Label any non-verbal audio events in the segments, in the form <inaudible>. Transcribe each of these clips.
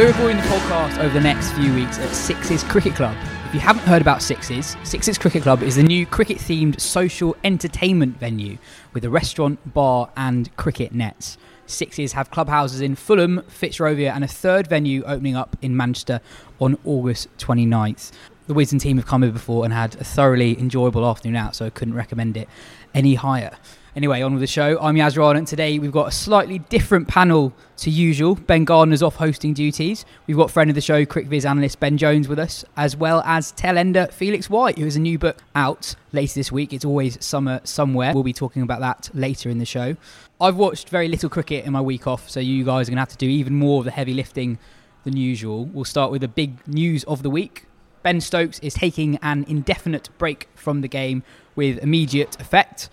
We're recording the podcast over the next few weeks at Sixes Cricket Club. If you haven't heard about Sixes, Sixes Cricket Club is the new cricket themed social entertainment venue with a restaurant, bar, and cricket nets. Sixes have clubhouses in Fulham, Fitzrovia, and a third venue opening up in Manchester on August 29th. The Wisden team have come here before and had a thoroughly enjoyable afternoon out, so I couldn't recommend it any higher. Anyway, on with the show. I'm Yas Rana, and today we've got a slightly different panel to usual. Ben Gardner's off hosting duties. We've got friend of the show, CricViz analyst Ben Jones with us, as well as Tailender Felix White, who has a new book out later this week. It's always summer somewhere. We'll be talking about that later in the show. I've watched very little cricket in my week off, so you guys are going to have to do even more of the heavy lifting than usual. We'll start with the big news of the week. Ben Stokes is taking an indefinite break from the game with immediate effect.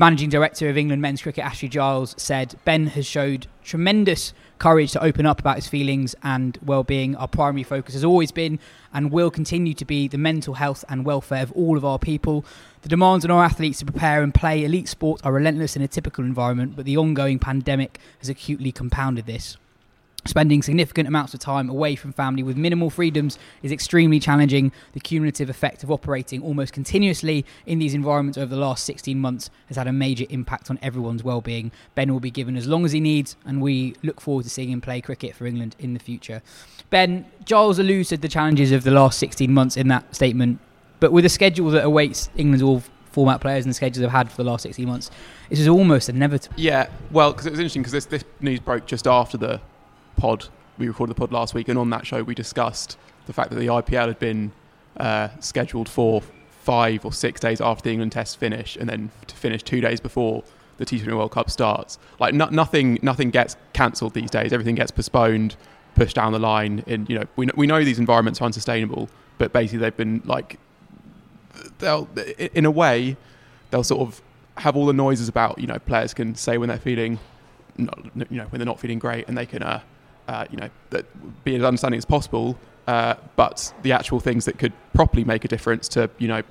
Managing Director of England Men's Cricket Ashley Giles said Ben has showed tremendous courage to open up about his feelings and well-being. Our primary focus has always been and will continue to be the mental health and welfare of all of our people. The demands on our athletes to prepare and play elite sport are relentless in a typical environment, but the ongoing pandemic has acutely compounded this. Spending significant amounts of time away from family with minimal freedoms is extremely challenging. The cumulative effect of operating almost continuously in these environments over the last 16 months has had a major impact on everyone's well-being. Ben will be given as long as he needs, and we look forward to seeing him play cricket for England in the future. Ben, Giles alludes to the challenges of the last 16 months in that statement, but with a schedule that awaits England's all format players and the schedules they've had for the last 16 months, this is almost inevitable. Yeah, well, because it was interesting because this, this news broke just after the pod. We recorded the pod last week, and on that show we discussed the fact that the IPL had been uh, scheduled for five or six days after the England Test finish, and then to finish two days before the T20 World Cup starts. Like no, nothing, nothing gets cancelled these days. Everything gets postponed, pushed down the line. And you know, we we know these environments are unsustainable, but basically they've been like, they'll in a way, they'll sort of have all the noises about you know players can say when they're feeling, not, you know, when they're not feeling great, and they can. Uh, uh, you know, that be as understanding as possible. Uh, but the actual things that could properly make a difference to you know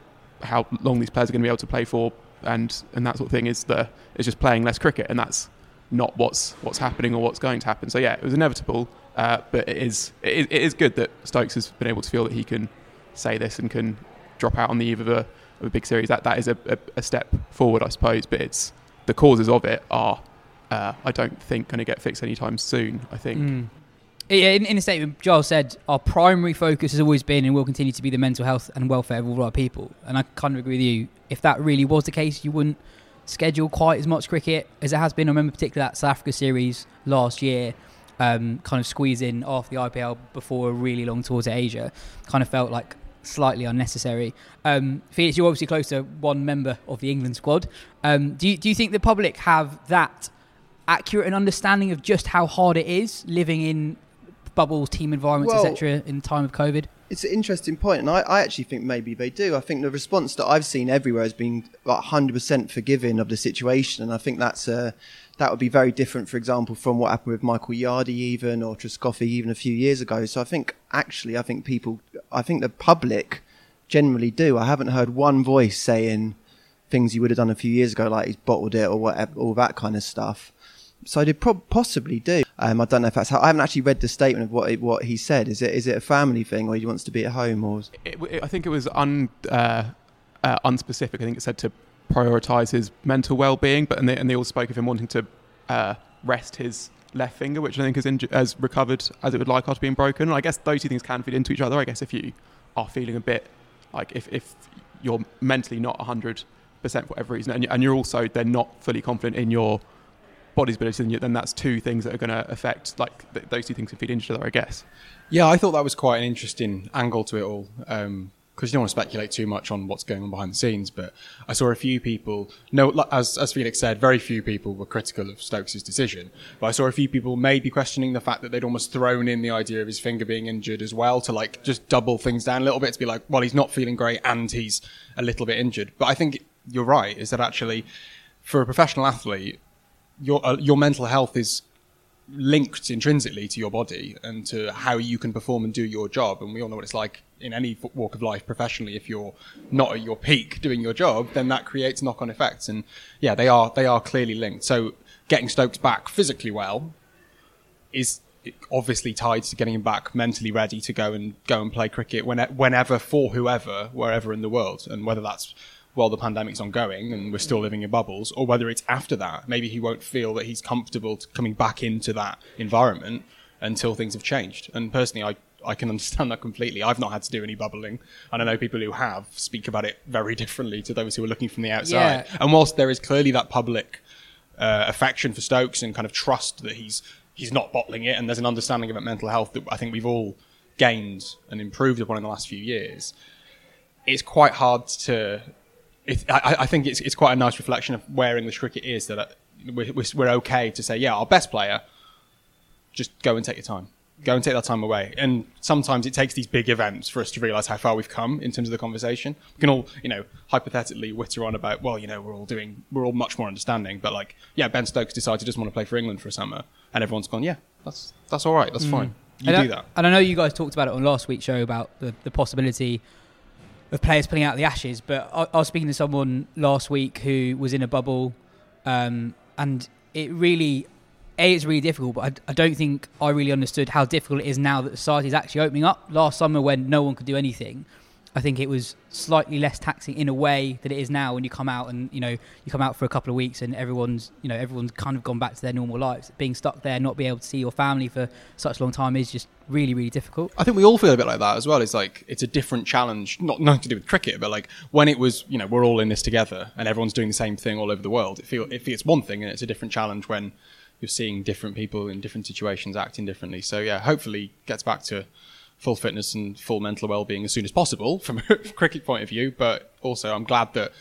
how long these players are going to be able to play for and and that sort of thing is the is just playing less cricket, and that's not what's what's happening or what's going to happen. So yeah, it was inevitable, uh, but it is, it is it is good that Stokes has been able to feel that he can say this and can drop out on the eve of a, of a big series. That that is a, a, a step forward, I suppose. But it's the causes of it are uh, I don't think going to get fixed anytime soon. I think. Mm. In, in a statement, Giles said our primary focus has always been and will continue to be the mental health and welfare of all our people. And I kind of agree with you. If that really was the case, you wouldn't schedule quite as much cricket as it has been. I remember particularly that South Africa series last year, um, kind of squeeze in off the IPL before a really long tour to Asia. Kind of felt like slightly unnecessary. Um, Felix, you're obviously close to one member of the England squad. Um, do, you, do you think the public have that accurate an understanding of just how hard it is living in bubbles, team environments, Well- etc. in time of COVID? It's an interesting point, and I, I actually think maybe they do. I think the response that I've seen everywhere has been like 100% forgiving of the situation, and I think that's uh, that would be very different, for example, from what happened with Michael Yardy even or Trescothick even a few years ago. So I think actually, I think people, I think the public generally do. I haven't heard one voice saying things you would have done a few years ago, like he's bottled it or whatever, all that kind of stuff. So they prob possibly do. Um, I don't know if that's how. I haven't actually read the statement of what it, what he said. Is it is it a family thing, or he wants to be at home, or It, it- I think it was un, uh, uh, unspecific. I think it said to prioritise his mental well-being, but and they, and they all spoke of him wanting to uh, rest his left finger, which I think has, inju- has recovered as it would like after being broken. And I guess those two things can feed into each other. I guess if you are feeling a bit like if, if you're mentally not 100% for whatever reason, and, you- and you're also then not fully confident in your body's ability, then, you, then that's two things that are going to affect. Like th- those two things can feed into each other, I guess. Yeah, I thought that was quite an interesting angle to it all. Um, because you don't want to speculate too much on what's going on behind the scenes. But I saw a few people, no, as, as Felix said, very few people were critical of Stokes' decision. But I saw a few people maybe questioning the fact that they'd almost thrown in the idea of his finger being injured as well to like just double things down a little bit to be like, well, he's not feeling great and he's a little bit injured. But I think you're right, is that actually for a professional athlete, your, uh, your mental health is linked intrinsically to your body and to how you can perform and do your job. And we all know what it's like in any walk of life professionally. If you're not at your peak doing your job, then that creates knock-on effects. And yeah, they are they are clearly linked. So getting Stokes back physically well is obviously tied to getting him back mentally ready to go and go and play cricket whenever for whoever, wherever in the world, and whether that's while the pandemic's ongoing and we're still living in bubbles, or whether it's after that. Maybe he won't feel that he's comfortable coming back into that environment until things have changed. And personally, I, I can <laughs> understand that completely. I've not had to do any bubbling, and I know people who have speak about it very <laughs> differently to those who are looking from the outside. Yeah. And whilst there is clearly that public uh, affection for Stokes and kind of trust that he's he's not bottling it, and there's an understanding about mental health that I think we've all gained and improved upon in the last few years. It's quite hard to it, I, I, think it's, it's quite a nice reflection of where English cricket is that uh, we're, we're okay to say, yeah, our best player, just go and take your time. Go and take that time away. And sometimes it takes these big events for us to realise how far we've come in terms of the conversation. We can all, you know, hypothetically witter on about, well, you know, we're all doing, we're all much more understanding. But like, yeah, Ben Stokes decided he doesn't want to play for England for a summer, and everyone's gone, yeah, that's that's all right, that's mm. fine. You and do I, that. And I know you guys talked about it on last week's show about the, the possibility of players pulling out the ashes. But I, I, was speaking to someone last week who was in a bubble, um, and it really, a, it's really difficult. But I, I, don't think I really understood how difficult it is now that society is actually opening up. Last summer, when no one could do anything, I think it was slightly less taxing in a way that it is now when you come out and you know you come out for a couple of weeks and everyone's you know everyone's kind of gone back to their normal lives. Being stuck there, not being able to see your family for such a long time is just really really difficult. I think we all feel a bit like that as well. It's like it's a different challenge, not nothing to do with cricket, but like when it was you know we're all in this together and everyone's doing the same thing all over the world. It feel it feels one thing and it's a different challenge when you're seeing different people in different situations acting differently. So yeah, hopefully gets back to full fitness and full mental well-being as soon as possible from a <laughs> cricket point of view. But also, I'm glad that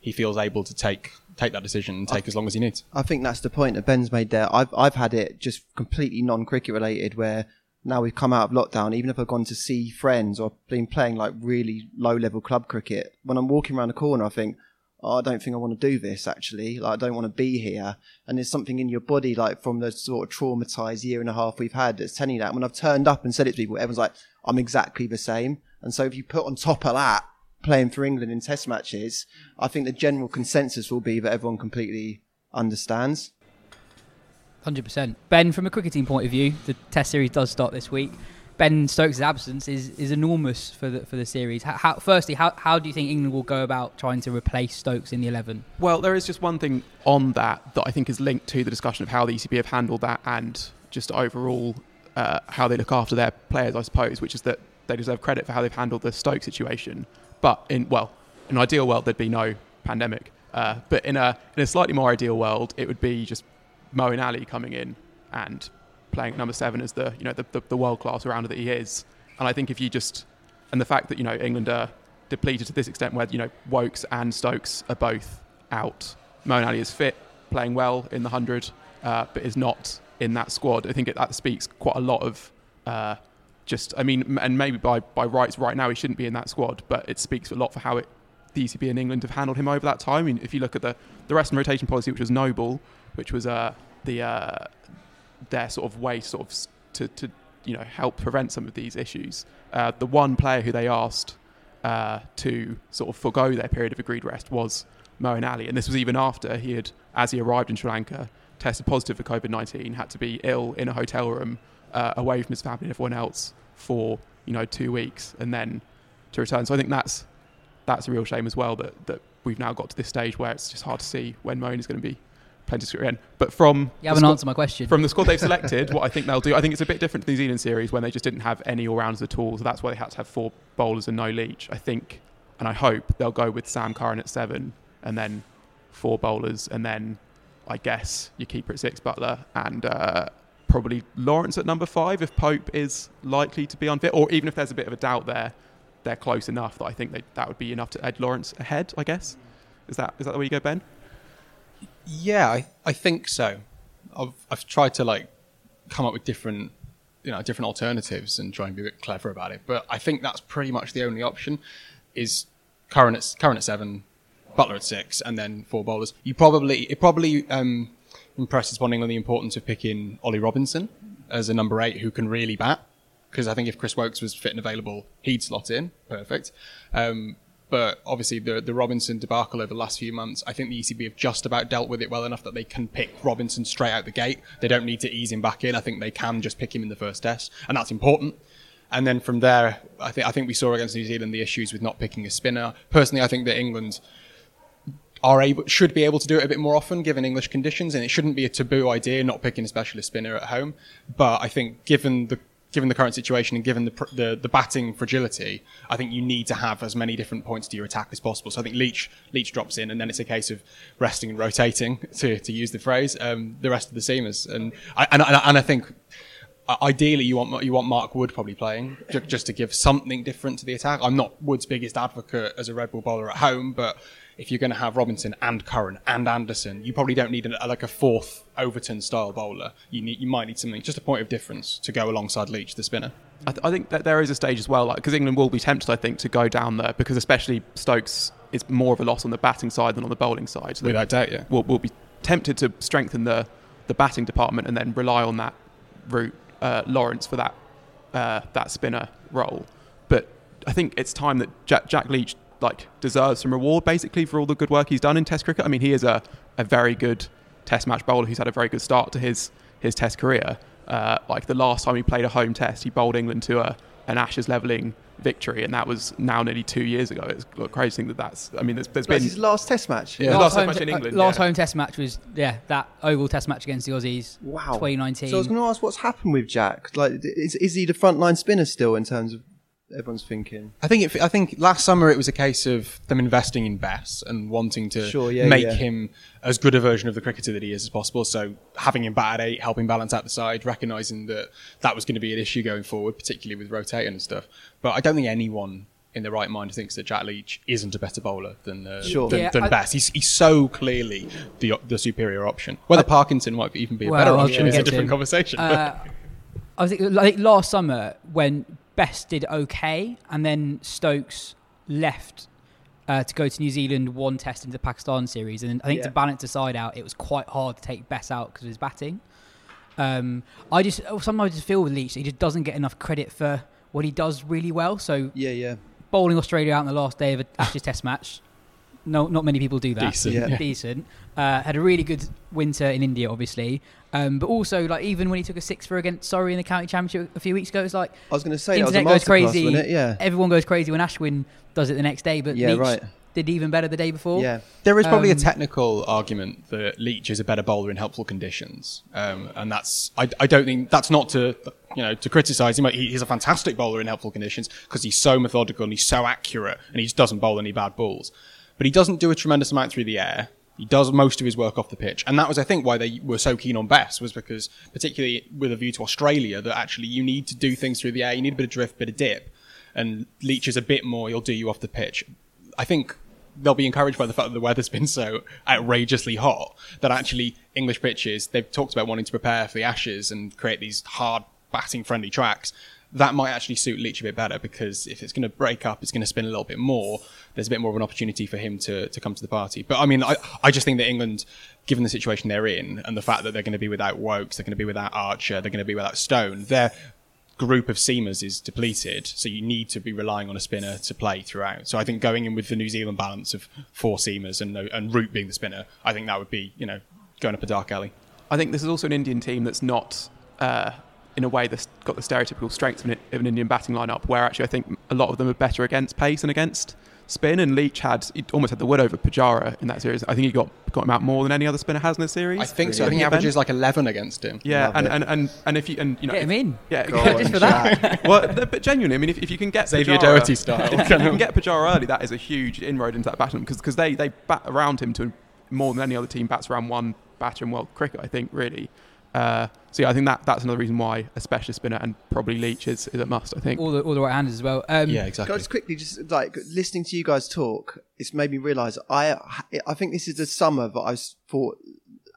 he feels able to take take that decision and take I, as long as he needs. I think that's the point that Ben's made there. I've I've had it just completely non-cricket related where now we've come out of lockdown, even if I've gone to see friends or been playing like really low level club cricket, when I'm walking around the corner, I think, oh, I don't think I want to do this actually. Like, I don't want to be here. And there's something in your body, like from the sort of traumatized year and a half we've had, that's telling you that. When I've turned up and said it to people, everyone's like, I'm exactly the same. And so if you put on top of that, playing for England in test matches, I think the general consensus will be that everyone completely understands. 100%. Ben, from a cricketing point of view, the test series does start this week. Ben Stokes' absence is, is enormous for the for the series. How, how, firstly, how, how do you think England will go about trying to replace Stokes in the eleven? Well, there is just one thing on that that I think is linked to the discussion of how the ECB have handled that and just overall uh, how they look after their players, I suppose, which is that they deserve credit for how they've handled the Stoke situation. But in well, in an ideal world, there'd be no pandemic. Uh, but in a in a slightly more ideal world, it would be just Moeen Ali coming in and playing number seven as the you know the, the, the world class rounder that he is. And I think if you just and the fact that you know England are depleted to this extent, where you know Woakes and Stokes are both out, Moeen Ali is fit, playing well in the hundred, uh, but is not in that squad. I think it, that speaks quite a lot of uh, just, I mean, and maybe by, by rights right now he shouldn't be in that squad, but it speaks a lot for how it, the ECB and England have handled him over that time. I mean, if you look at the, the rest and rotation policy, which was noble, which was uh, the uh, their sort of way sort of to, to you know help prevent some of these issues. Uh, the one player who they asked uh, to sort of forego their period of agreed rest was Moeen Ali, and this was even after he had, as he arrived in Sri Lanka, tested positive for COVID 19, had to be ill in a hotel room uh, away from his family and everyone else for, you know, two weeks and then to return. So I think that's that's a real shame as well that, that we've now got to this stage where it's just hard to see when Moeen is going to be playing to again. But from you haven't answered my question. From the squad they've <laughs> selected, what I think they'll do, I think it's a bit different to the New Zealand series when they just didn't have any all rounders at all. So that's why they had to have four bowlers and no Leach. I think, and I hope they'll go with Sam Curran at seven and then four bowlers and then I guess your keeper at six, Buttler, and uh, probably Lawrence at number five if Pope is likely to be unfit, or even if there's a bit of a doubt there, they're close enough that I think they, that would be enough to add Lawrence ahead. I guess is that is that the way you go, Ben? Yeah, I, I think so. I've I've tried to like come up with different you know different alternatives and try and be a bit clever about it, but I think that's pretty much the only option. Is Curran at Curran at seven, Buttler at six, and then four bowlers. You probably it probably um, impresses Bonding on the importance of picking Ollie Robinson as a number eight who can really bat. Because I think if Chris Woakes was fit and available, he'd slot in perfect. Um, but obviously, the the Robinson debacle over the last few months, I think the ECB have just about dealt with it well enough that they can pick Robinson straight out the gate. They don't need to ease him back in. I think they can just pick him in the first test, and that's important. And then from there, I think I think we saw against New Zealand the issues with not picking a spinner. Personally, I think that England are able should be able to do it a bit more often given English conditions, and it shouldn't be a taboo idea not picking a specialist spinner at home. But I think given the given the current situation and given the, the, the batting fragility, I think you need to have as many different points to your attack as possible. So I think Leach Leach drops in, and then it's a case of resting and rotating, <laughs> to, to use the phrase, um, the rest of the seamers. And I, and, and I think uh, ideally you want you want Mark Wood probably playing just to give something different to the attack. I'm not Wood's biggest advocate as a red ball bowler at home, but if you're going to have Robinson and Curran and Anderson, you probably don't need a, like a fourth Overton style bowler. You need you might need something just a point of difference to go alongside Leach, the spinner. I, th- I think that there is a stage as well, like because England will be tempted, I think, to go down there because especially Stokes is more of a loss on the batting side than on the bowling side. So Without doubt, yeah. We'll, we'll be tempted to strengthen the the batting department and then rely on that route uh, Lawrence for that uh, that spinner role. But I think it's time that Jack, Jack Leach like deserves some reward basically for all the good work he's done in Test cricket. I mean, he is a, a very good Test match bowler who's had a very good start to his his Test career. Uh, like the last time he played a home Test, he bowled England to a an Ashes levelling victory, and that was now nearly two years ago. It's crazy thing that that's. I mean, there's, there's that's been his last Test match. Yeah, last, last home, test match in England. Uh, last yeah. home Test match was yeah that Oval Test match against the Aussies. Wow, 2019. So I was going to ask, what's happened with Jack? Like, is is he the frontline spinner still in terms of everyone's thinking. I think it, I think last summer it was a case of them investing in Bess and wanting to Sure, yeah, make yeah. him as good a version of the cricketer that he is as possible. So having him bat at eight, helping balance out the side, recognizing that that was going to be an issue going forward, particularly with rotating and stuff. But I don't think anyone in their right mind thinks that Jack Leach isn't a better bowler than uh, Sure. than, Yeah, than I- Bess. He's, he's so clearly the the superior option. Whether Parkinson might even be a Well, better option gonna is a different him. conversation. Uh, I think like last summer when Bess did okay, and then Stokes left uh, to go to New Zealand, one test into the Pakistan series, and I think to Yeah. balance the side out, it was quite hard to take Bess out because of his batting. Um, I just sometimes I just feel with Leach he just doesn't get enough credit for what he does really well. So Yeah, yeah. bowling Australia out in the last day of a Ashes Test match. No, not many people do that. Decent. Yeah. <laughs> Decent. Uh, had a really good winter in India, obviously. Um, but also, like even when he took a six for against Surrey in the county championship a few weeks ago, it's like I was going to say that was a internet goes crazy. wasn't it? Yeah. Everyone goes crazy when Ashwin does it the next day, but Yeah, Leach right. did even better the day before. Yeah. There is probably Um, a technical argument that Leach is a better bowler in helpful conditions, um, and that's I, I don't think that's not to you know to criticise him. He- He's a fantastic bowler in helpful conditions because he's so methodical and he's so accurate, and he just doesn't bowl any bad balls. But he doesn't do a tremendous amount through the air. He does most of his work off the pitch, and that was, I think, why they were so keen on Bess was because, particularly with a view to Australia, that actually you need to do things through the air. You need a bit of drift, a bit of dip, and Leach is a bit more. He'll do you off the pitch. I think they'll be encouraged by the fact that the weather's been so outrageously hot that actually English pitches, they've talked about wanting to prepare for the Ashes and create these hard batting friendly tracks. That might actually suit Leach a bit better because if it's going to break up, it's going to spin a little bit more. There's a bit more of an opportunity for him to, to come to the party. But I mean, I, I just think that England, given the situation they're in and the fact that they're going to be without Woakes, they're going to be without Archer, they're going to be without Stone, their group of seamers is depleted. So you need to be relying on a spinner to play throughout. So I think going in with the New Zealand balance of four seamers and, and Root being the spinner, I think that would be, you know, going up a dark alley. I think this is also an Indian team that's not, uh, in a way, that's got the stereotypical strengths of an, of an Indian batting lineup. Where actually, I think a lot of them are better against pace and against spin. And Leach had he almost had the wood over Pujara in that series. I think he got got him out more than any other spinner has in the series. I think so. I think he averages like 11 against him. Yeah, and, and, and, and if you and you know Get him if- in. yeah, Go just for that. well, but genuinely, I mean, if, if you can get Xavier Pujara- Doherty style. if you can get Pujara early, that is a huge inroad into that batsman because they, they bat around him to more than any other team bats around one batter in world cricket. I think really. Uh, so yeah, I think that that's another reason why a specialist spinner and probably Leach is, is a must. I think. All the all the right handers as well. Um, yeah, exactly. I just quickly, just like listening to you guys talk, it's made me realise I I think this is the summer that I've thought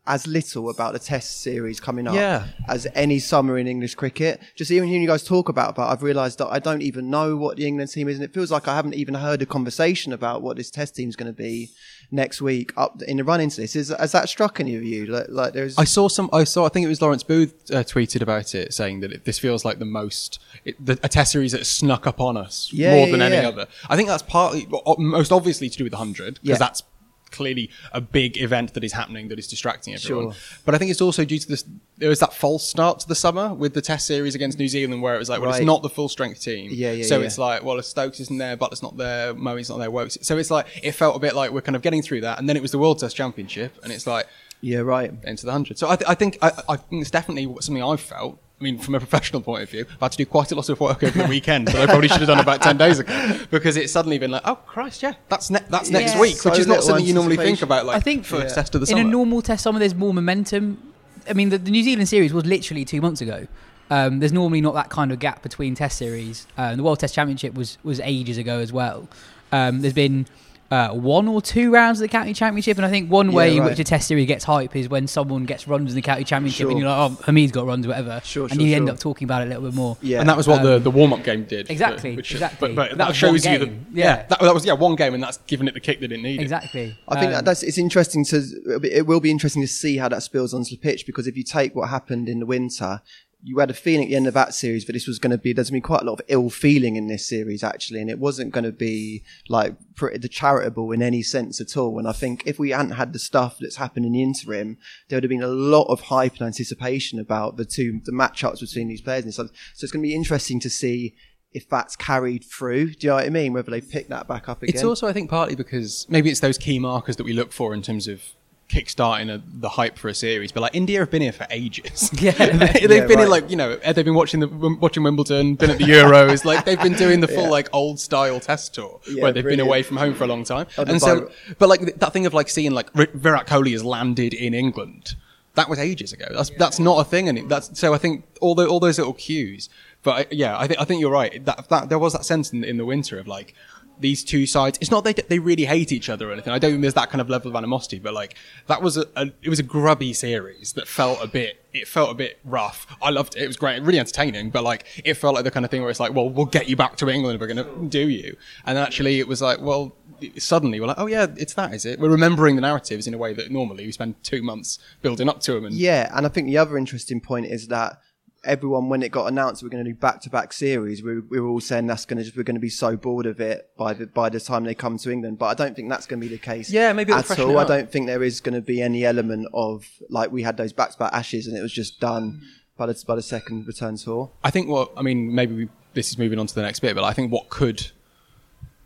as little about the Test series coming up Yeah. as any summer in English cricket. Just even hearing you guys talk about, but I've realised that I don't even know what the England team is, and it feels like I haven't even heard a conversation about what this Test team is going to be next week up in the run into this. Is has that struck any of you? Like, like there's I saw some. I saw. I think it was Lawrence Booth uh, tweeted about it, saying that it, this feels like the most it, the, a test series that snuck up on us Yeah, more yeah, than any yeah. other. I think that's partly, most obviously, to do with the hundred because that's clearly a big event that is happening that is distracting everyone. Sure. But I think it's also due to this. There was that false start to the summer with the Test series against New Zealand, where it was like, well, Right. it's not the full strength team. Yeah, yeah, So yeah. it's like, well, if Stokes isn't there, Buttler's not there, Moe's not there, Woakes. So it's like it felt a bit like we're kind of getting through that, and then it was the World Test Championship, and it's like yeah, right. into the hundred. So I, th- I think I, I think it's definitely something I've felt. I mean, from a professional point of view, I've had to do quite a lot of work over the weekend that I probably should have done about ten days ago because it's suddenly been like, oh Christ, yeah, that's ne- that's next week, So which is not something you normally think about. Like, I think for Yeah. test of the in a normal test summer, there's more momentum. I mean, the, the New Zealand series was literally two months ago. Um, there's normally not that kind of gap between test series. Um, the World Test Championship was was ages ago as well. Um, there's been uh, one or two rounds of the county championship, and I think one Yeah, way in which a test series gets hype is when someone gets runs in the county championship, and you're like, "Oh, Hamid's got runs, whatever," Sure, and sure, you end up talking about it a little bit more. Yeah, and that was what the, Um, the warm up game did. Exactly, Which- exactly. But, but That that, was shows you that yeah, Yeah. that, that was yeah one game, and that's given it the kick that it needed. Exactly. I think Um, that that's it's interesting to it will be interesting to see how that spills onto the pitch because if you take what happened in the winter, you had a feeling at the end of that series that this was going to be there's been quite a lot of ill feeling in this series actually, and it wasn't going to be like pretty, the charitable in any sense at all. And I think if we hadn't had the stuff that's happened in the interim, there would have been a lot of hype and anticipation about the two the matchups between these players. And so, so it's going to be interesting to see. If that's carried through, do you know what I mean? Whether they pick that back up again. It's also, I think, partly because maybe it's those key markers that we look for in terms of kickstarting a, the hype for a series. But like India have been here for ages. <laughs> Yeah. <laughs> they've Yeah, been in like you know they've been watching the watching Wimbledon, been at the Euros. like they've been doing the full Yeah. like old style test tour Yeah, where they've been away from home for a long time. Oh, and so, vi- but like that thing of like seeing like R- Virat Kohli has landed in England. That was ages ago. That's that's not a thing, and that's so. I think all the all those little cues. But I, yeah, I think I think you're right. That that there was that sense in, in the winter of like these two sides. It's not they they really hate each other or anything. I don't think there's that kind of level of animosity. But like that was a, a it was a grubby series that felt a bit. It felt a bit rough. I loved it. It was great, really entertaining. But like it felt like the kind of thing where it's like, well, we'll get you back to England. We're gonna do you. And actually, it was like, well. Suddenly, we're like, oh yeah, it's that, is it? We're remembering the narratives in a way that normally we spend two months building up to them. And Yeah, and I think the other interesting point is that everyone, when it got announced, we're going to do back-to-back series. We, we were all saying that's going to we're going to be so bored of it by the by the time they come to England. But I don't think that's going to be the case. Yeah, maybe at all. I don't think there is going to be any element of like we had those back-to-back Ashes and it was just done by the by the second return tour. I think what I mean, maybe we, this is moving on to the next bit, but I think what could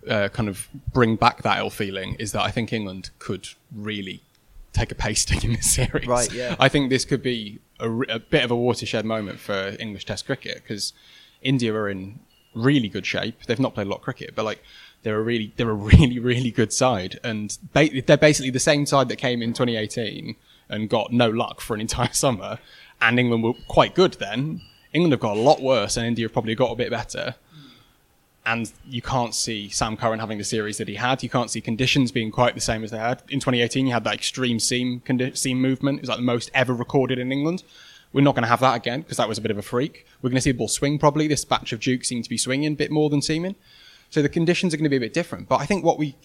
uh, kind of bring back that ill feeling is that I think England could really take a pasting in this <laughs> series. Right, yeah. I think this could be a bit of a watershed moment for English Test cricket because India are in really good shape. They've not played a lot of cricket, but like they're a really they're a <laughs> really really good side, and ba- they're basically the same side that came in 2018 and got no luck for an entire <laughs> summer. And England were quite good then. England have got a lot worse, and India have probably got a bit better and you can't see Sam Curran having the series that he had. You can't see conditions being quite the same as they had in 2018. You had that extreme seam condi- seam movement. It was like the most ever recorded in England. We're not going to have that again because that was a bit of a freak. We're going to see the ball swing probably. This batch of Duke seemed to be swinging a bit more than seaming. So the conditions are going to be a bit different. But I think what we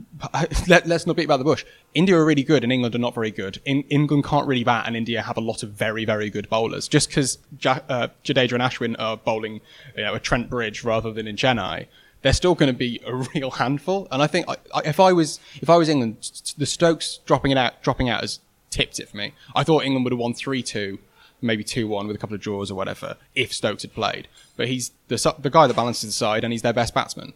<laughs> let, us not beat about the bush. India are really good and England are not very good. In, England can't really bat and India have a lot of very, very good bowlers. Just because ja, uh, Jadeja and Ashwin are bowling you know, a Trent Bridge rather than in Chennai, they're still going to be a <laughs> real handful. And I think I, I, if I was if I was England, the Stokes dropping it out dropping out has tipped it for me. I thought England would have won three two. Maybe two one with a couple of draws or whatever if Stokes had played, but he's the the guy that balances the side and he's their best batsman.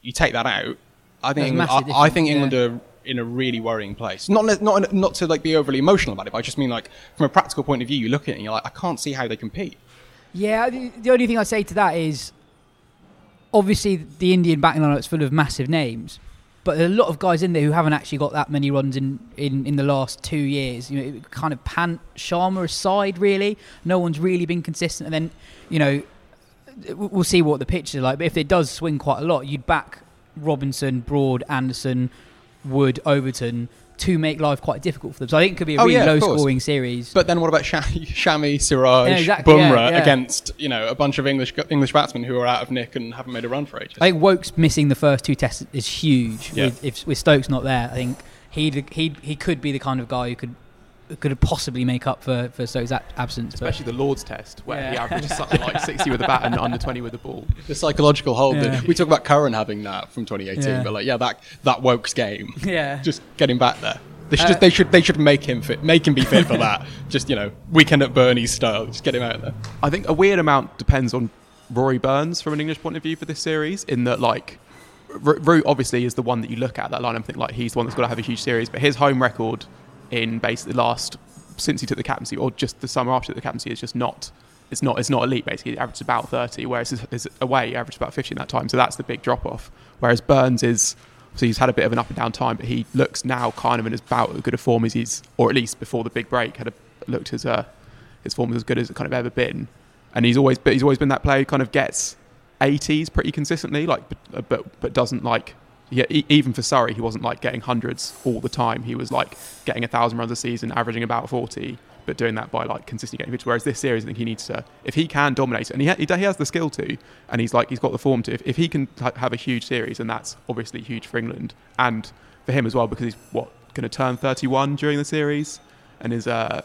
You take that out, I think England, I, I think England are in a really worrying place. Not not not to like be overly emotional about it, but I just mean like from a practical point of view, you look at it and you're like, I can't see how they compete. Yeah, the, the only thing I'd say to that is obviously the Indian batting lineup's full of massive names, but there are a lot of guys in there who haven't actually got that many runs in, in, in the last two years. You know, kind of Pant Sharma aside, really, no one's really been consistent. And then, you know, we'll see what the pitch is like. But if it does swing quite a lot, you'd back Robinson, Broad, Anderson, Wood, Overton to make life quite difficult for them. So I think it could be a Oh, really yeah, low scoring series. But then what about Sha- <laughs> Shami, Siraj, Yeah, exactly, Bumrah yeah, against you know a bunch of English English batsmen who are out of nick and haven't made a run for ages? I think Woakes' missing the first two tests is huge. Yeah. With, if with Stokes not there, I think he he he could be the kind of guy who could could possibly make up for for Stokes' ab- absence. But Especially the Lord's Test, where he Yeah. averages something like 60 with the bat and under 20 with the ball. the psychological hold. Yeah. That, we talk about Curran having that from 2018, Yeah. but like yeah, that that Woakes game, yeah, just getting back there. They should Uh, just, they should they should make him fit, make him be fit for that. <laughs> Just you know, weekend at Bernie's style. Just get him out there. I think a weird amount depends on Rory Burns from an English point of view for this series, in that like R- Root obviously is the one that you look at that line and think like he's the one that's got to have a huge series, but his home record in basically last since he took the captaincy or just the summer after the captaincy is just not. It's not. It's not elite. Basically, he averaged about thirty, whereas his, his away averaged about fifty in that time. So that's the big drop off. Whereas Burns is, so he's had a bit of an up and down time, but he looks now kind of in as about as good a form as he's, or at least before the big break, had a, looked as uh, his form was as good as it kind of ever been. And he's always, but he's always been that player who kind of gets 80s pretty consistently, like, but but, but doesn't like. Yeah, e- even for Surrey, he wasn't like getting hundreds all the time. He was like getting a thousand runs a season, averaging about 40, but doing that by like consistently getting pitches. Whereas this series, I think he needs to, if he can dominate and he, ha- he, has the skill to, and he's like he's got the form to. If, if he can ha- have a huge series, and that's obviously huge for England and for him as well, because he's what going to turn 31 during the series, and is uh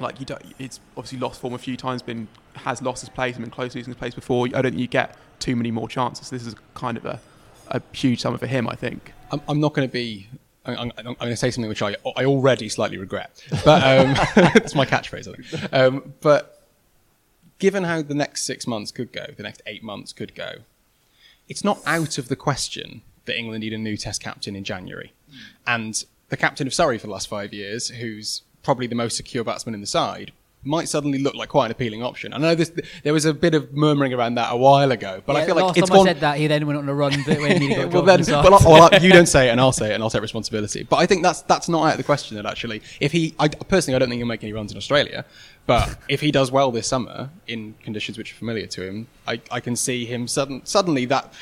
like you don't. It's obviously lost form a few times, been has lost his place and been close to losing his place before. I don't think you get too many more chances. This is kind of a, a huge summer for him, I think. I'm, I'm not going to be. I'm, I'm, I'm going to say something which I, I already slightly regret, but um, <laughs> it's my catchphrase. I think. Um, but given how the next six months could go, the next eight months could go, it's not out of the question that England need a new Test captain in January, and the captain of Surrey for the last five years, who's probably the most secure batsman in the side. Might suddenly look like quite an appealing option. I know this, there was a bit of murmuring around that a while ago, but I Yeah, feel like last it's time one. I said that, he then went on a run but when he got <laughs> well, then, from the side. well, I- well, I- you <laughs> don't say it, and I'll say it, and I'll take responsibility. But I think that's that's not out of the question. That actually, if he, I, personally, I don't think he'll make any runs in Australia. But <laughs> if he does well this summer in conditions which are familiar to him, I, I can see him sudden, suddenly that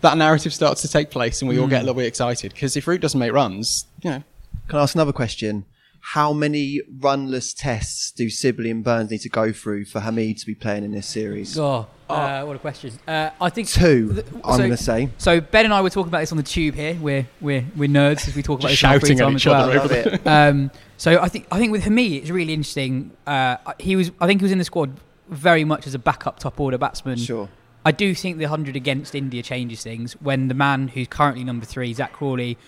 that narrative starts to take place, and we all get a hmm. little bit excited because if Root doesn't make runs, you know, Can I ask another question? How many runless tests do Sibley and Burns need to go through for Hamid to be playing in this series? Oh, uh, what a question. Uh, I think Two, th- I'm going to say. So Ben and I were talking about this on the tube here. We're we're we're nerds as we talk about this Just in shouting at time each as well. other Love <laughs> it. um, so I think I think with Hamid it's really interesting. Uh, he was I think he was in the squad very much as a backup top order batsman. Sure. I do think the hundred against India changes things when the man who's currently number three, Zak Crawley,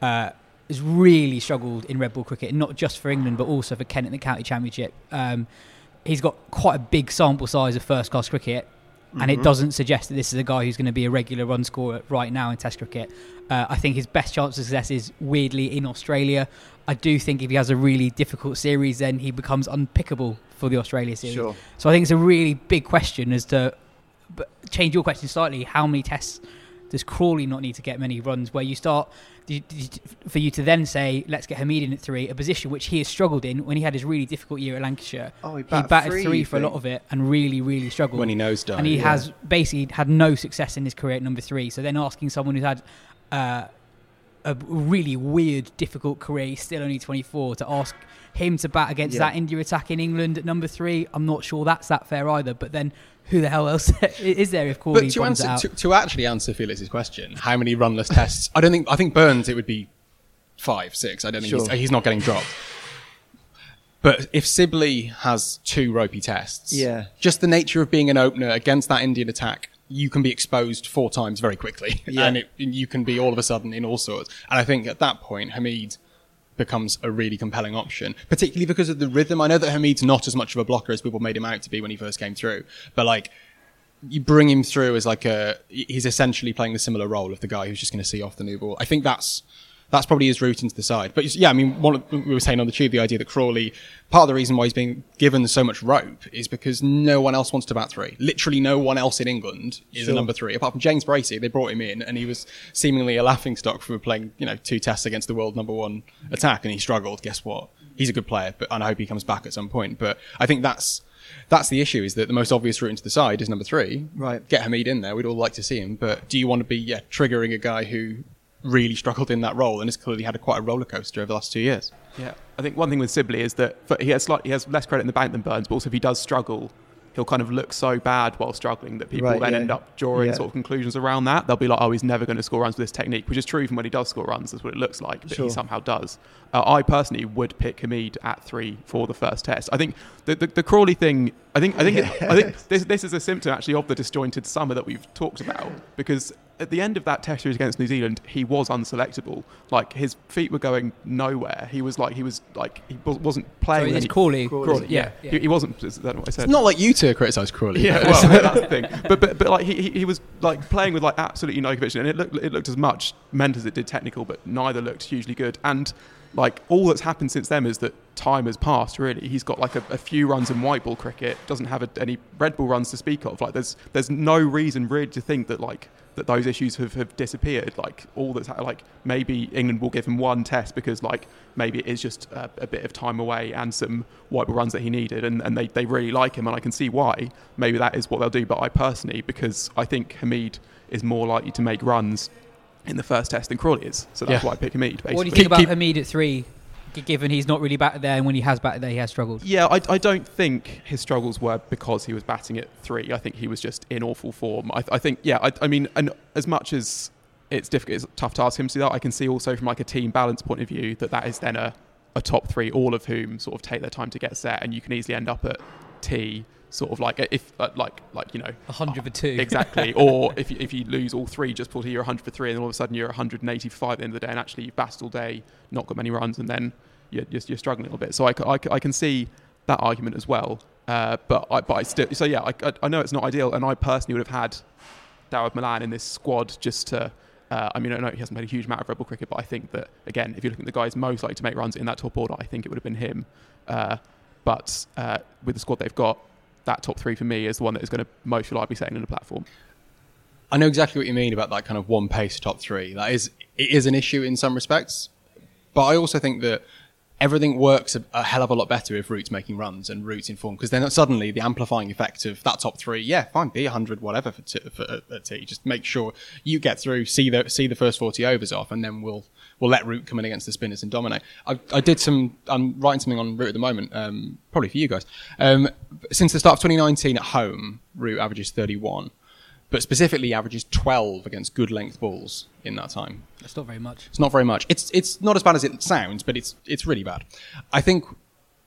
uh, has really struggled in red ball cricket, not just for England but also for Kent in the county championship. Um, he's got quite a big sample size of first class cricket. And it doesn't suggest that this is a guy who's going to be a regular run scorer right now in Test cricket. Uh, I think his best chance of success is weirdly in Australia. I do think if he has a really difficult series, then he becomes unpickable for the Australia series. Sure. So I think it's a really big question as to but change your question slightly. How many tests does Crawley not need to get many runs? Where you start do do for you to then say, let's get Hamid in at three, a position which he has struggled in when he had his really difficult year at Lancashire. Oh, he he batted batted three, three, for a lot of it and really, really struggled. when he knows done. and he yeah. has basically had no success in his career at number three. So then asking someone who's had uh, a really weird, difficult career, he's still only 24, to ask him to bat against Yeah. that India attack in England at number three, I'm not sure that's that fair either. But then who the hell else <laughs> is there if Crawley But to answer out? to, to actually answer Felix's question, how many runless tests? I don't think. I think Burns it would be five, six. I don't think Sure. he's, he's not getting dropped. But if Sibley has two ropey tests, Yeah. just the nature of being an opener against that Indian attack, you can be exposed four times very quickly, Yeah. and it, you can be all of a sudden in all sorts. And I think at that point, Hamid becomes a really compelling option, particularly because of the rhythm. I know that Hamid's not as much of a blocker as people made him out to be when he first came through, but like you bring him through as like a he's essentially playing the similar role of the guy who's just going to see off the new ball. I think that's that's probably his route into the side. But yeah, I mean, one of, we were saying on the tube the idea that Crawley, part of the reason why he's being given so much rope is because no one else wants to bat three. Literally, no one else in England is Sure. a number three apart from James Bracey. They brought him in, and he was seemingly a laughing stock for playing, you know, two tests against the world number one attack, and he struggled. Guess what? He's a good player, but and I hope he comes back at some point. But I think that's that's the issue is that the most obvious route into the side is number three. Right. Get Hamid in there. We'd all like to see him, but do you want to be yeah triggering a guy who really struggled in that role and has clearly had a quite a roller coaster over the last two years? Yeah, I think one thing with Sibley is that for, he has slightly, he has less credit in the bank than Burns, but also if he does struggle, he'll kind of look so bad while struggling that people Right, then yeah. end up drawing Yeah. sort of conclusions around that. They'll be like, oh, he's never going to score runs with this technique, which is true even when he does score runs. That's what it looks like, but Sure. he somehow does. Uh, I personally would pick Hamid at three for the first test. I think the the, the Crawley thing. I think I think it, I think <laughs> this this is a symptom actually of the disjointed summer that we've talked about because at the end of that test series against New Zealand, he was unselectable. Like his feet were going nowhere. He was like he was like he wa- wasn't playing. So it's any- Crawley. Crawley, yeah. yeah. He, he wasn't. Is that what I said? It's not like you to criticise Crawley. Yeah, <laughs> well, that's the thing. But but, but like he, he he was like playing with like absolutely no conviction, and it looked it looked as much meant as it did technical, but neither looked hugely good. And like all that's happened since then is that time has passed. Really, he's got like a, a few runs in white ball cricket, doesn't have a, any red ball runs to speak of. Like there's there's no reason really to think that like that those issues have, have disappeared. Like all that's like maybe England will give him one test because like maybe it is just a, a bit of time away and some white ball runs that he needed, and, and they, they really like him, and I can see why. Maybe that is what they'll do. But I personally, because I think Hamid is more likely to make runs in the first test than Crawley is, so that's Yeah. why I pick Hamid. Basically. What do you think Keep- about keep- Hamid at three, g- given he's not really batted there, and when he has batted there, he has struggled? Yeah, I, I don't think his struggles were because he was batting at three. I think he was just in awful form. I, I think, yeah, I, I mean, and as much as it's difficult, it's tough to ask him to do that, I can see also from like a team balance point of view that that is then a, a top three, all of whom sort of take their time to get set, and you can easily end up at T, sort of like if uh, like like you know A hundred for two. <laughs> exactly. or <laughs> if you, if you lose all three, just pull to you're 100 for three, and then all of a sudden you're 185 at the end of the day, and actually you've batted all day, not got many runs, and then you're, you're, you're struggling a little bit. So I I can see that argument as well. Uh, but I, but I still, so yeah, I, I, I know it's not ideal, and I personally would have had Dawid Malan in this squad just to. Uh, I mean, I know he hasn't played a huge amount of red ball cricket, but I think that again, if you're looking at the guys most likely to make runs in that top order, I think it would have been him. Uh, but uh, with the squad they've got, that top three for me is the one that is going to most reliably setting in the platform. I know exactly what you mean about that kind of one pace top three. That is, it is an issue in some respects, but I also think that everything works a, a hell of a lot better if Root's making runs and Root's in form because then suddenly the amplifying effect of that top three, yeah, fine, be hundred whatever for, t- for. Just make sure you get through, see the see the first forty overs off, and then we'll we'll let Root come in against the spinners and dominate. I, I did some. I'm writing something on Root at the moment, um, probably for you guys. Um, since the start of 2019 at home, Root averages 31 but specifically averages 12 against good length balls in that time. That's not very much. It's not very much. It's it's not as bad as it sounds, but it's it's really bad. I think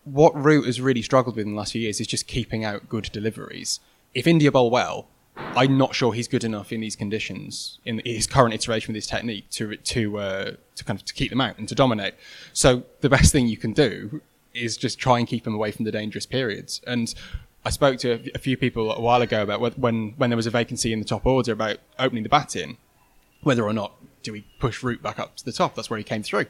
what Root has really struggled with in the last few years is just keeping out good deliveries. If India bowl well, I'm not sure he's good enough in these conditions in his current iteration with his technique to to uh, to kind of to keep them out and to dominate. So the best thing you can do is just try and keep him away from the dangerous periods. And I spoke to a few people a while ago about when when there was a vacancy in the top order about opening the bat in whether or not do we push Root back up to the top. That's where he came through.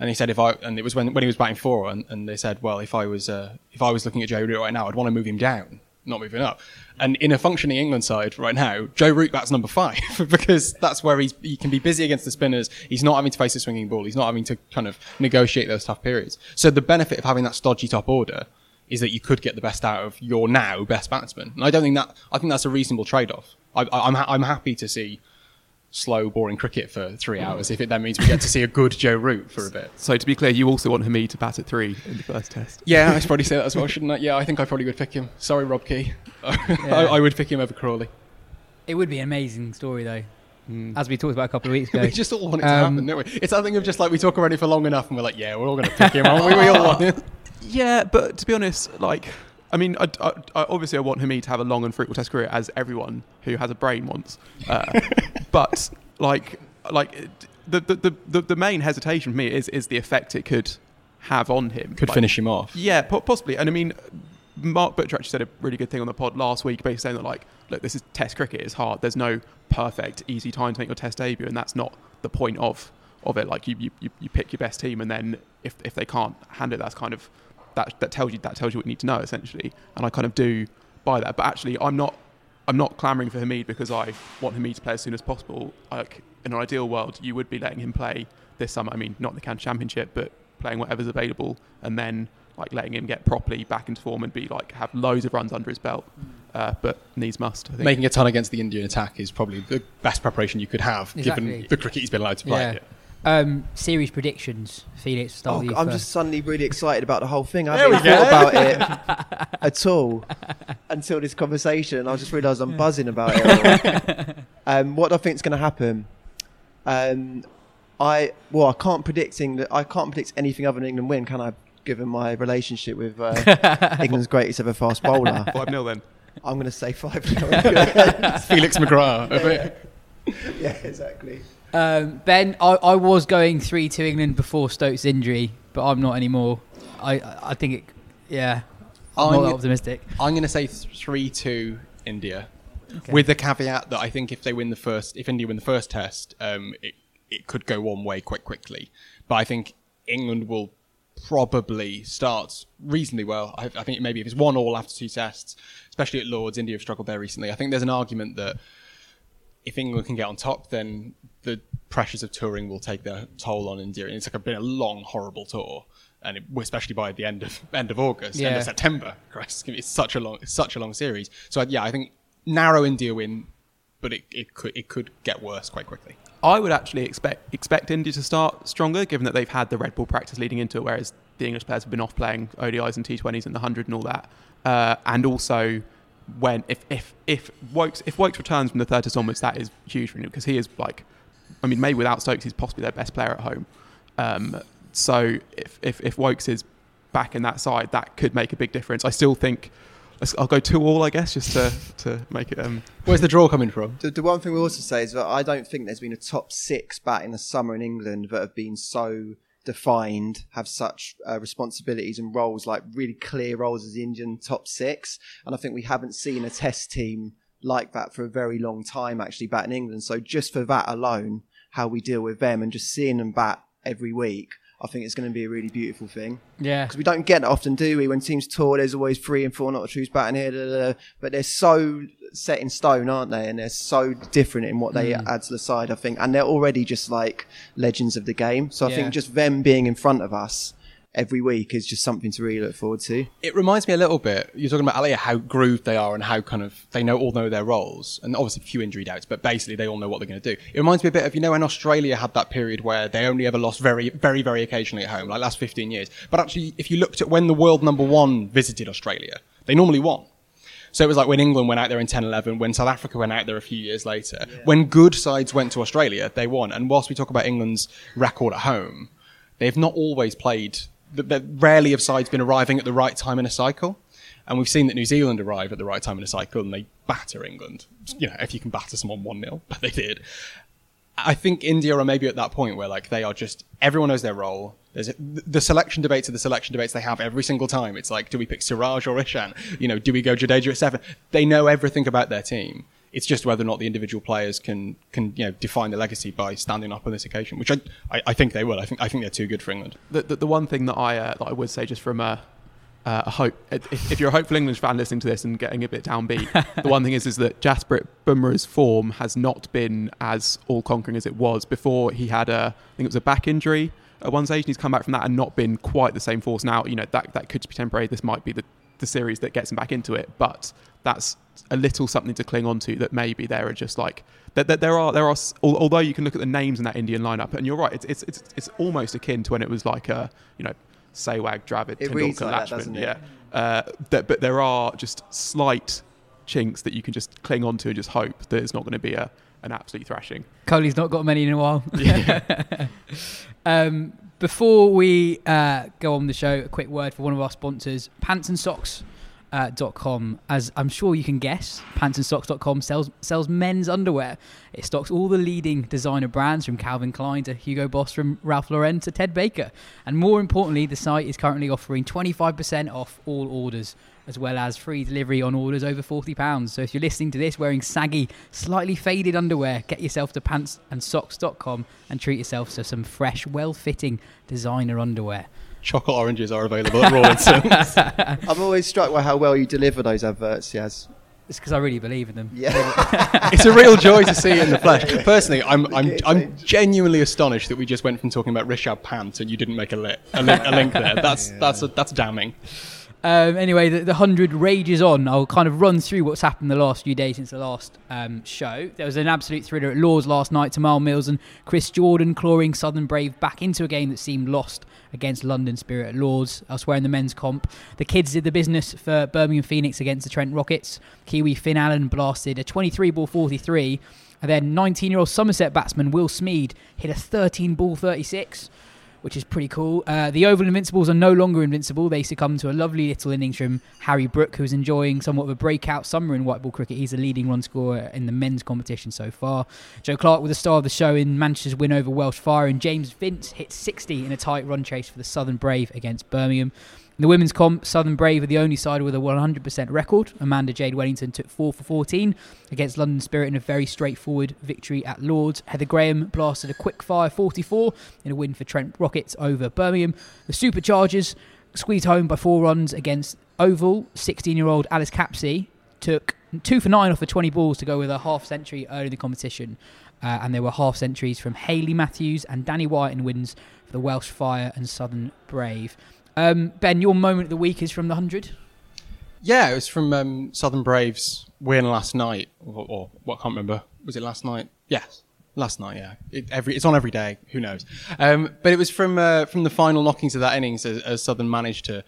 And he said, if I, and it was when, when he was batting four, and, and they said, well, if I was, uh, if I was looking at Joe Root right now, I'd want to move him down, not moving up. And in a functioning England side right now, Joe Root bats number five <laughs> because that's where he's, he can be busy against the spinners. He's not having to face a swinging ball. He's not having to kind of negotiate those tough periods. So the benefit of having that stodgy top order is that you could get the best out of your now best batsman. And I don't think that, I think that's a reasonable trade-off. I, I, I'm, ha- I'm happy to see slow, boring cricket for three hours if it then means we get to see a good Joe Root for a bit. So to be clear, you also want Hamid to bat at three in the first test. Yeah, I should probably say that as well, shouldn't I? Yeah, I think I probably would pick him. Sorry, Rob Key. <laughs> I, I would pick him over Crawley. It would be an amazing story, though, as we talked about a couple of weeks <laughs> ago. We just all want it to Um, happen, don't we? It's that thing of just like we talk about it for long enough and we're like, yeah, we're all going to pick him, aren't we? We all want <laughs> it. Yeah, but to be honest, like, I mean, I, I, I obviously I want Hamid to have a long and fruitful test career, as everyone who has a brain wants. Uh, <laughs> but like, like the, the the the main hesitation for me is is the effect it could have on him. Could Like, finish him off. Yeah, po- possibly. And I mean, Mark Butcher actually said a really good thing on the pod last week, basically saying that like, look, this is Test cricket. It's hard. There's no perfect, easy time to make your Test debut, and that's not the point of of it. Like you, you, you- you pick your best team, and then if if they can't handle it, that's kind of that that tells you that tells you what you need to know essentially. And I kind of do buy that. But actually, I'm not I'm not clamoring for Hamid because I want Hamid to play as soon as possible. Like in an ideal world, you would be letting him play this summer. I mean, not the Can Championship, but playing whatever's available, and then like letting him get properly back into form and be like have loads of runs under his belt. Uh, but needs must. I think. Making a ton against the Indian attack is probably the best preparation you could have, Exactly. given the cricket he's been allowed to play. Yeah. Um, series predictions, Felix. Start Oh, with you I'm first. just suddenly really excited about the whole thing. I There haven't we thought about it <laughs> at all until this conversation. I just realised I'm buzzing about it. <laughs> <laughs> um, what I think is going to happen? Um, I well, I can't predicting that. I can't predict anything other than England win. Can I? Given my relationship with uh, England's greatest ever fast bowler, five 0 then. I'm going to say five. Felix McGrath. a bit- yeah, exactly. Um, ben, I, I was going three to England before Stokes' injury, but I'm not anymore. I I think it. Yeah, I'm, I'm- not optimistic. I'm going to say three two India, with the caveat that I think if they win the first, if India win the first test, um, it it could go one way quite quickly. But I think England will probably start reasonably well. I, I think maybe if it's one all after two tests, especially at Lords, India have struggled there recently. I think there's an argument that if England can get on top, then the pressures of touring will take their toll on India. It's like a, been a long, horrible tour, and it, especially by the end of end of August, end of September. <laughs> Christ, it's, gonna be- it's such a long, it's such a long series. So yeah, I think narrow India win, but it, it could it could get worse quite quickly. I would actually expect expect India to start stronger, given that they've had the red ball practice leading into it, whereas the English players have been off playing ODIs and T20s and the hundred and all that. Uh, and also, when if if if Woakes if Woakes returns from the third test onwards, that is huge for him because he is like, I mean, maybe without Stokes, he's possibly their best player at home. Um, so if if if Woakes is back in that side, that could make a big difference. I still think. I'll go two all, I guess, just to, to make it. Um, Where's the draw coming from? The, the one thing we also say is that I don't think there's been a top six bat in the summer in England that have been so defined, have such uh, responsibilities and roles, like really clear roles as the Indian top six. And I think we haven't seen a test team like that for a very long time, actually, bat in England. So just for that alone, how we deal with them and just seeing them bat every week, I think it's going to be a really beautiful thing Yeah, because we don't get that often, do we? When teams tour, there's always three and four not truths batting here, da, da, da. but they're so set in stone, aren't they? And they're so different in what they Hmm. add to the side, I think. And they're already just like legends of the game. So I Yeah. think just them being in front of us every week is just something to really look forward to. It reminds me a little bit. You're talking about Aliyah, how grooved they are and how kind of they know all know their roles, and obviously a few injury doubts, but basically they all know what they're going to do. It reminds me a bit of you know when Australia had that period where they only ever lost very, very, very occasionally at home, like last 15 years. But actually, if you looked at when the world number one visited Australia, they normally won. So it was like when England went out there in 10 11, when South Africa went out there a few years later. When good sides went to Australia, they won. And whilst we talk about England's record at home, they've not always played, th- th- rarely have sides been arriving at the right time in a cycle. And we've seen that New Zealand arrive at the right time in a cycle and they batter England. You know, if you can batter someone 1 0, <laughs> but they did. I think India are maybe at that point where like they are just everyone knows their role. There's a, the selection debates are the selection debates they have every single time. It's like, do we pick Siraj or Ishant? You know, do we go Jadeja at seven? They know everything about their team. It's just whether or not the individual players can can you know define the legacy by standing up on this occasion, which I I, I think they will. I think I think they're too good for England. the, the, the one thing that I uh, that I would say just from a, uh, a hope if, if you're a hopeful English fan listening to this and getting a bit downbeat, <laughs> the one thing is is that Jasprit Bumrah's form has not been as all conquering as it was before. He had a I think it was a back injury at one stage, and he's come back from that and not been quite the same force. Now you know that that could be temporary. This might be the the series that gets him back into it, but that's a little something to cling on to that maybe there are just like that, that there are there are although you can look at the names in that Indian lineup and you're right it's it's it's, it's almost akin to when it was like a you know Sehwag, Dravid, It Tendulkar, reads like Laxman, doesn't yeah. Uh, that, but there are just slight chinks that you can just cling on to and just hope that it's not going to be a an absolute thrashing. Kohli's not got many in a while. <laughs> um, before we uh, go on the show, a quick word for one of our sponsors, Pants and uh, dot .com. As I'm sure you can guess, pantsandsocks.com sells sells men's underwear. It stocks all the leading designer brands from Calvin Klein to Hugo Boss from Ralph Lauren to Ted Baker. And more importantly, the site is currently offering 25% off all orders as well as free delivery on orders over £40. So if you're listening to this wearing saggy, slightly faded underwear, get yourself to pantsandsocks.com and treat yourself to some fresh, well fitting designer underwear. Chocolate oranges are available at Rawlinson's. <laughs> <laughs> I'm always struck by how well you deliver those adverts, Yes. It's because I really believe in them. Yeah. <laughs> it's a real joy to see it in the flesh. Personally, I'm, I'm, I'm genuinely astonished that we just went from talking about Rishabh Pant and you didn't make a, li- a, li- a link there. That's, that's, a, that's damning. Um, anyway, the, the 100 rages on. I'll kind of run through what's happened the last few days since the last um, show. There was an absolute thriller at Lords last night. Tymal Mills and Chris Jordan clawing Southern Brave back into a game that seemed lost against London Spirit at Lords. Elsewhere in the men's comp, the kids did the business for Birmingham Phoenix against the Trent Rockets. Kiwi Finn Allen blasted a 23 ball 43. And then 19 year old Somerset batsman Will Smeed hit a 13 ball 36 which is pretty cool. Uh, the Oval Invincibles are no longer invincible. They succumb to a lovely little innings from Harry Brook, who's enjoying somewhat of a breakout summer in white ball cricket. He's the leading run scorer in the men's competition so far. Joe Clarke with the star of the show in Manchester's win over Welsh Fire, and James Vince hit 60 in a tight run chase for the Southern Brave against Birmingham. In the women's comp, Southern Brave are the only side with a 100% record. Amanda Jade Wellington took 4 for 14 against London Spirit in a very straightforward victory at Lords. Heather Graham blasted a quick fire 44 in a win for Trent Rockets over Birmingham. The Superchargers squeezed home by four runs against Oval. 16 year old Alice Capsey took 2 for 9 off the 20 balls to go with a half century early in the competition. Uh, and there were half centuries from Hayley Matthews and Danni Wyatt in wins for the Welsh Fire and Southern Brave. Um, ben, your moment of the week is from the 100? Yeah, it was from um, Southern Braves win last night, or, or what? I can't remember. Was it last night? Yes, last night. Yeah, it, every it's on every day. Who knows? Um, but it was from uh, from the final knockings of that innings as, as, Southern managed to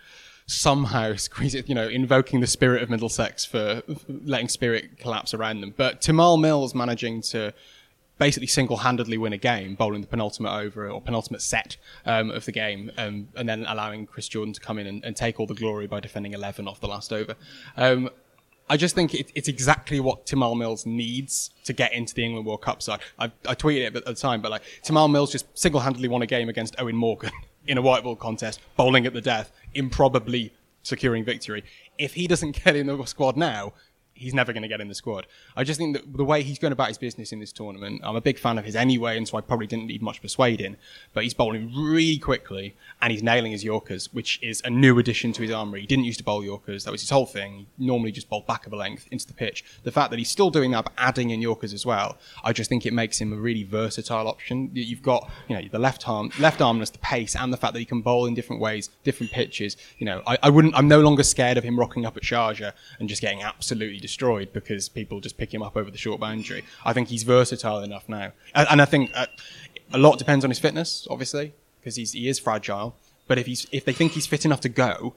somehow <laughs> squeeze it. You know, invoking the spirit of Middlesex for, letting Spirit collapse around them. But Tymal Mills managing to basically single-handedly win a game, bowling the penultimate over or penultimate set um, of the game, um, and then allowing Chris Jordan to come in and, and, take all the glory by defending 11 off the last over. Um, I just think it, it's exactly what Tymal Mills needs to get into the England World Cup side. I, I tweeted it at the time, but like Tymal Mills just single-handedly won a game against Eoin Morgan <laughs> in a white ball contest, bowling at the death, improbably securing victory. If he doesn't get in the squad now, he's never going to get in the squad. I just think that the way he's going about his business in this tournament, I'm a big fan of his anyway, and so I probably didn't need much persuading. But he's bowling really quickly, and he's nailing his Yorkers, which is a new addition to his armoury. He didn't used to bowl Yorkers; that was his whole thing. He normally just bowled back of a length into the pitch. The fact that he's still doing that, but adding in Yorkers as well, I just think it makes him a really versatile option. You've got, you know, the left arm, left armness, the pace, and the fact that he can bowl in different ways, different pitches. You know, I, I wouldn't. I'm no longer scared of him rocking up at Sharjah and just getting absolutely destroyed because people just pick him up over the short boundary. I think he's versatile enough now, and, and I think uh, a lot depends on his fitness, obviously, because he's he is fragile. But if he's if they think he's fit enough to go,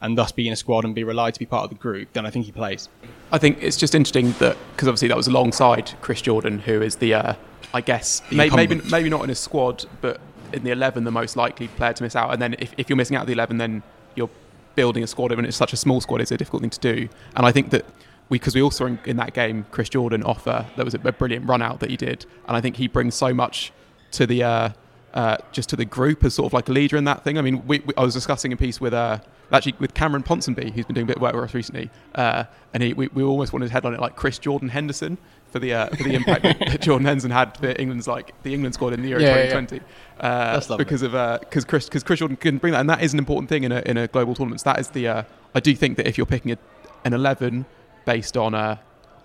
and thus be in a squad and be relied to be part of the group, then I think he plays. I think it's just interesting that because obviously that was alongside Chris Jordan, who is the uh, I guess may, maybe maybe not in a squad, but in the eleven, the most likely player to miss out. And then if, if you're missing out of the eleven, then you're building a squad, and it's such a small squad, it's a difficult thing to do. And I think that because we, we, also in, in, that game Chris Jordan offer that was a, a, brilliant run out that he did, and I think he brings so much to the uh, uh, just to the group as sort of like a leader in that thing. I mean, we, we, I was discussing a piece with uh, actually with Cameron Ponsonby, who's been doing a bit of work with us recently, uh, and he, we, we almost wanted to headline it like Chris Jordan Henderson for the uh, for the impact <laughs> that Jordan Henderson had for England's like the England squad in the Euro yeah, 2020. Yeah, yeah. Uh, because of because Chris because Chris Jordan can bring that, and that is an important thing in a in a global tournament. So that is the I do think that if you're picking a, an 11 based on uh,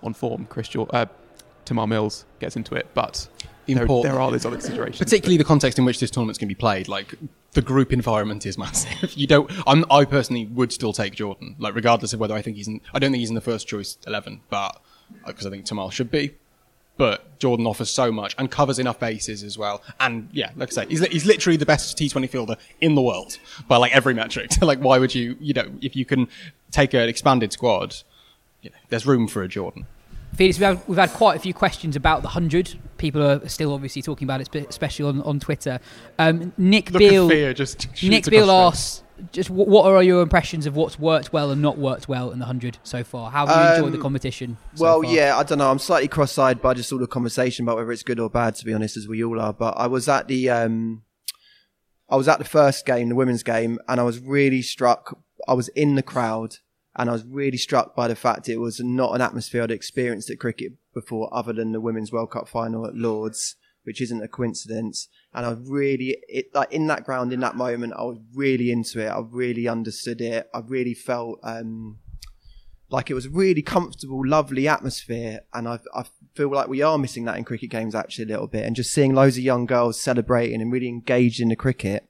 on form. Chris George, uh, Tymal Mills gets into it, but there, there, are these other considerations. Particularly the context in which this tournament's going to be played. Like the group environment is <laughs> massive. You don't. I'm, i personally would still take Jordan, like regardless of whether I think he's. in I don't think he's in the first choice eleven, but because uh, I think Tymal should be. But Jordan offers so much and covers enough bases as well. And yeah, like I say, he's, he's literally the best T20 fielder in the world by like every metric. <laughs> like, why would you, you know, if you can take an expanded squad, you know, there's room for a Jordan. Felix, we've had, we've had quite a few questions about the 100. People are still obviously talking about it, especially on, on Twitter. Um, Nick Look Beale, fear just Nick Beale asks, just what are your impressions of what's worked well and not worked well in the hundred so far? How have you enjoyed the Um, competition? so well, far? yeah, I don't know. I'm slightly cross-eyed by just all the conversation about whether it's good or bad. To be honest, as we all are. But I was at the, um, I was at the first game, the women's game, and I was really struck. I was in the crowd, and I was really struck by the fact it was not an atmosphere I'd experienced at cricket before, other than the Women's World Cup final at Lords, which isn't a coincidence. And I really, it like in that ground, in that moment, I was really into it. I really understood it. I really felt. Um, like it was a really comfortable, lovely atmosphere, and I, I feel like we are missing that in cricket games actually a little bit. And just seeing loads of young girls celebrating and really engaged in the cricket,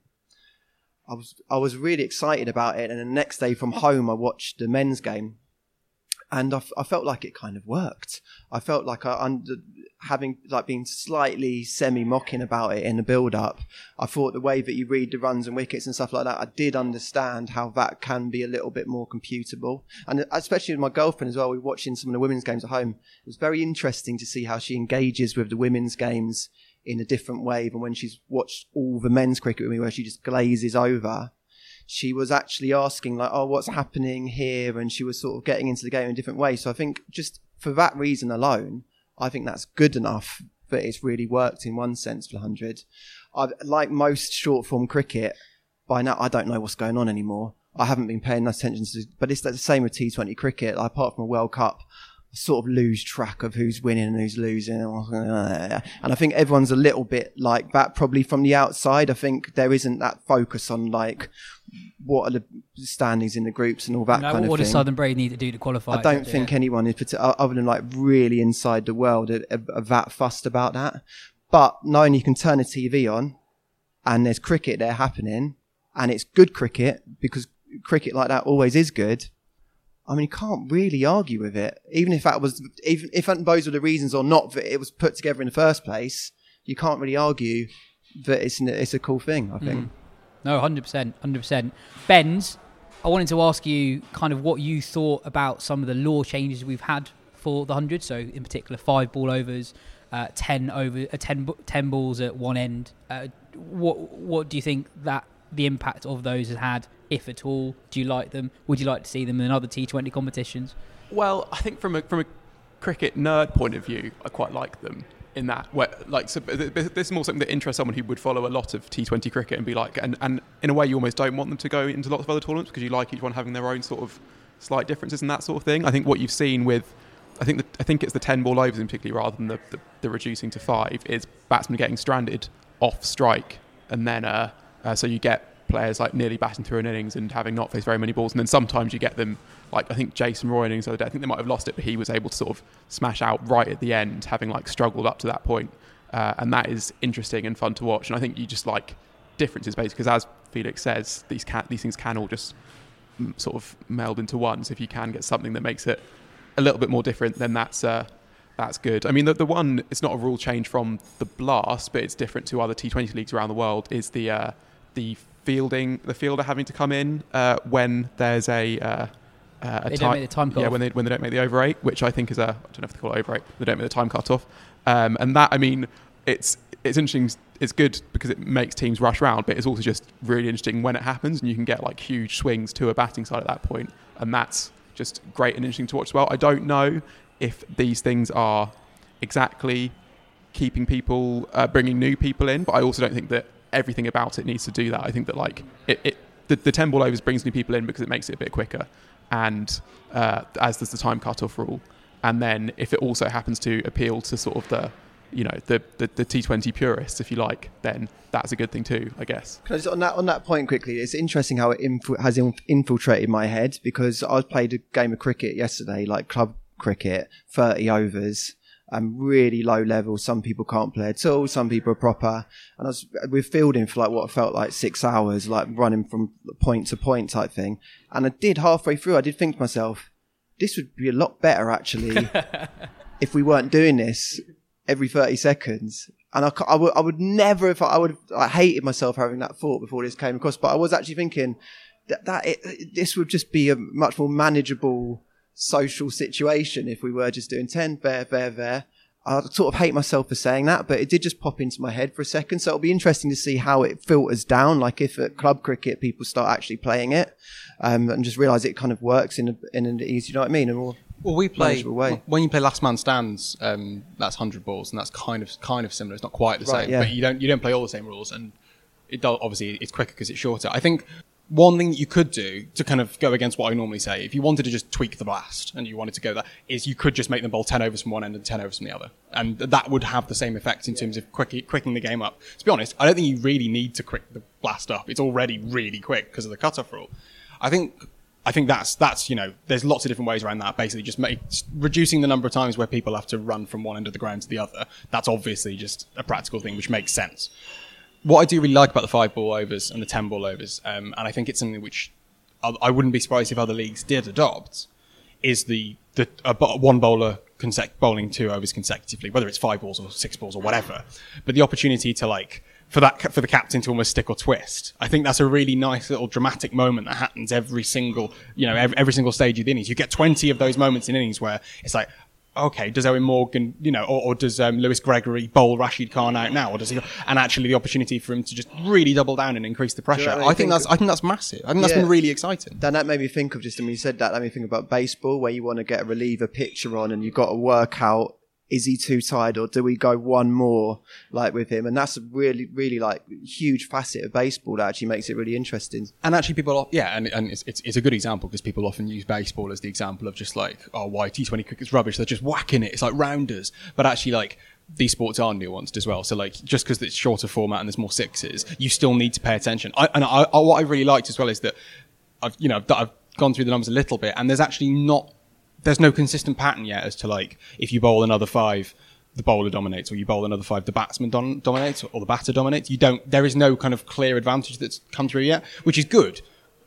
I was I was really excited about it. And the next day from home, I watched the men's game, and I, f- I felt like it kind of worked. I felt like I under having like been slightly semi mocking about it in the build up. I thought the way that you read the runs and wickets and stuff like that, I did understand how that can be a little bit more computable. And especially with my girlfriend as well, we were watching some of the women's games at home. It was very interesting to see how she engages with the women's games in a different way than when she's watched all the men's cricket with me, where she just glazes over. She was actually asking like, "Oh, what's happening here?" And she was sort of getting into the game in a different way. So I think just for that reason alone, I think that's good enough that it's really worked in one sense for hundred. I like most short form cricket. By now, I don't know what's going on anymore. I haven't been paying enough attention to, but it's the same with T20 cricket. Apart from a World Cup, sort of lose track of who's winning and who's losing. And I think everyone's a little bit like that, probably from the outside. I think there isn't that focus on like what are the standings in the groups and all that No, kind of thing. what does Southern Brave need to do to qualify? I don't Yeah. think anyone is other than like really inside the world are, are, that fussed about that. But knowing you can turn a TV on and there's cricket there happening and it's good cricket because cricket like that always is good. I mean, you can't really argue with it. Even if that was, even if those were the reasons or not that it was put together in the first place, you can't really argue that it's an, it's a cool thing. I think. No, hundred percent, hundred percent. Ben's. I wanted to ask you kind of what you thought about some of the law changes we've had for the hundred. So, in particular, five ball overs, uh, ten over, uh, 10, 10 balls at one end. Uh, what what do you think that the impact of those has had, if at all? Do you like them? Would you like to see them in other T Twenty competitions? Well, I think from a from a cricket nerd point of view, I quite like them in that. Where, like, so th- th- this is more something that interests someone who would follow a lot of T20 cricket and be like, and, and in a way, you almost don't want them to go into lots of other tournaments because you like each one having their own sort of slight differences and that sort of thing. I think what you've seen with, I think the, I think it's the 10 ball overs in particular rather than the, the, the reducing to five is batsmen getting stranded off strike, and then uh, uh, so you get players like nearly batting through an innings and having not faced very many balls, and then sometimes you get them like I think Jason Roy innings the other day. I think they might have lost it, but he was able to sort of smash out right at the end, having like struggled up to that point, uh, and that is interesting and fun to watch. And I think you just like differences basically because as Felix says, these can these things can all just mm, sort of meld into one. So if you can get something that makes it a little bit more different, then that's uh, that's good. I mean, the, the one it's not a rule change from the blast, but it's different to other T20 leagues around the world. Is the uh, the fielding the fielder having to come in uh, when there's a uh, uh, a They don't make the time cut-off. when they when they don't make the over eight, which I think is a I don't know if they call it over eight. They don't make the time cut off, um, and that I mean it's it's interesting. It's good because it makes teams rush round, but it's also just really interesting when it happens, and you can get like huge swings to a batting side at that point, and that's just great and interesting to watch as well. I don't know if these things are exactly keeping people, uh, bringing new people in, but I also don't think that everything about it needs to do that. I think that like it, it the, the 10 ball overs brings new people in because it makes it a bit quicker, and uh, as does the time cutoff rule. And then if it also happens to appeal to sort of the you know the, the, the T20 purists, if you like, then that's a good thing too, I guess. Just, on that on that point quickly, it's interesting how it inf- has inf- infiltrated my head because I played a game of cricket yesterday, like club cricket, thirty overs, um, really low level. Some people can't play at all. Some people are proper, and I was we're fielding for like what felt like six hours, like running from point to point type thing. And I did halfway through, I did think to myself, this would be a lot better actually <laughs> if we weren't doing this every 30 seconds. And I, I, would, I would never, if I, I would, I hated myself having that thought before this came across, but I was actually thinking that, that it, this would just be a much more manageable social situation if we were just doing 10 there, there, there. I sort of hate myself for saying that, but it did just pop into my head for a second. So it'll be interesting to see how it filters down. Like if at club cricket people start actually playing it, um, and just realise it kind of works in a, in an easy, you know what I mean? And more Well, we play way. when you play last man stands. Um, that's hundred balls, and that's kind of kind of similar. It's not quite the Right, same, yeah. but you don't you don't play all the same rules, and it does, obviously it's quicker because it's shorter. I think one thing that you could do to kind of go against what I normally say, if you wanted to just tweak the blast and you wanted to go that, is you could just make them bowl ten overs from one end and ten overs from the other, and that would have the same effect in terms of quick, quicking the game up. To be honest, I don't think you really need to quick the blast up. It's already really quick because of the cutoff rule. I think I think that's that's you know there's lots of different ways around that. Basically, just make, reducing the number of times where people have to run from one end of the ground to the other. That's obviously just a practical thing which makes sense. What I do really like about the five ball overs and the ten ball overs, um, and I think it's something which I, wouldn't be surprised if other leagues did adopt, is the the bo- one bowler consec- bowling two overs consecutively, whether it's five balls or six balls or whatever. But the opportunity to like for that for the captain to almost stick or twist, I think that's a really nice little dramatic moment that happens every single you know every, every single stage of the innings. You get twenty of those moments in innings where it's like. Okay, does Eoin Morgan, you know, or, or does um, Lewis Gregory bowl Rashid Khan out now, or does he? And actually, the opportunity for him to just really double down and increase the pressure. what I I think think? that's, I think that's massive. I think that's been really exciting. Dan, that made me think of just, I mean, you said that, that made me think about baseball, where you want to get a reliever pitcher on and you've got to work out, is he too tired or do we go one more, like with him? And that's a really, really like huge facet of baseball that actually makes it really interesting. And actually, people, yeah, and, and it's, it's, it's a good example because people often use baseball as the example of just like, oh, why T20 cricket's rubbish. They're just whacking it. It's like rounders. But actually, like, these sports are nuanced as well. So, like, just because it's shorter format and there's more sixes, you still need to pay attention. I, and I, I, what I really liked as well is that I've, you know, that I've gone through the numbers a little bit and there's actually not, there's no consistent pattern yet as to like, if you bowl another five, the bowler dominates, or you bowl another five, the batsman don- dominates, or the batter dominates. You don't. There is no kind of clear advantage that's come through yet, which is good.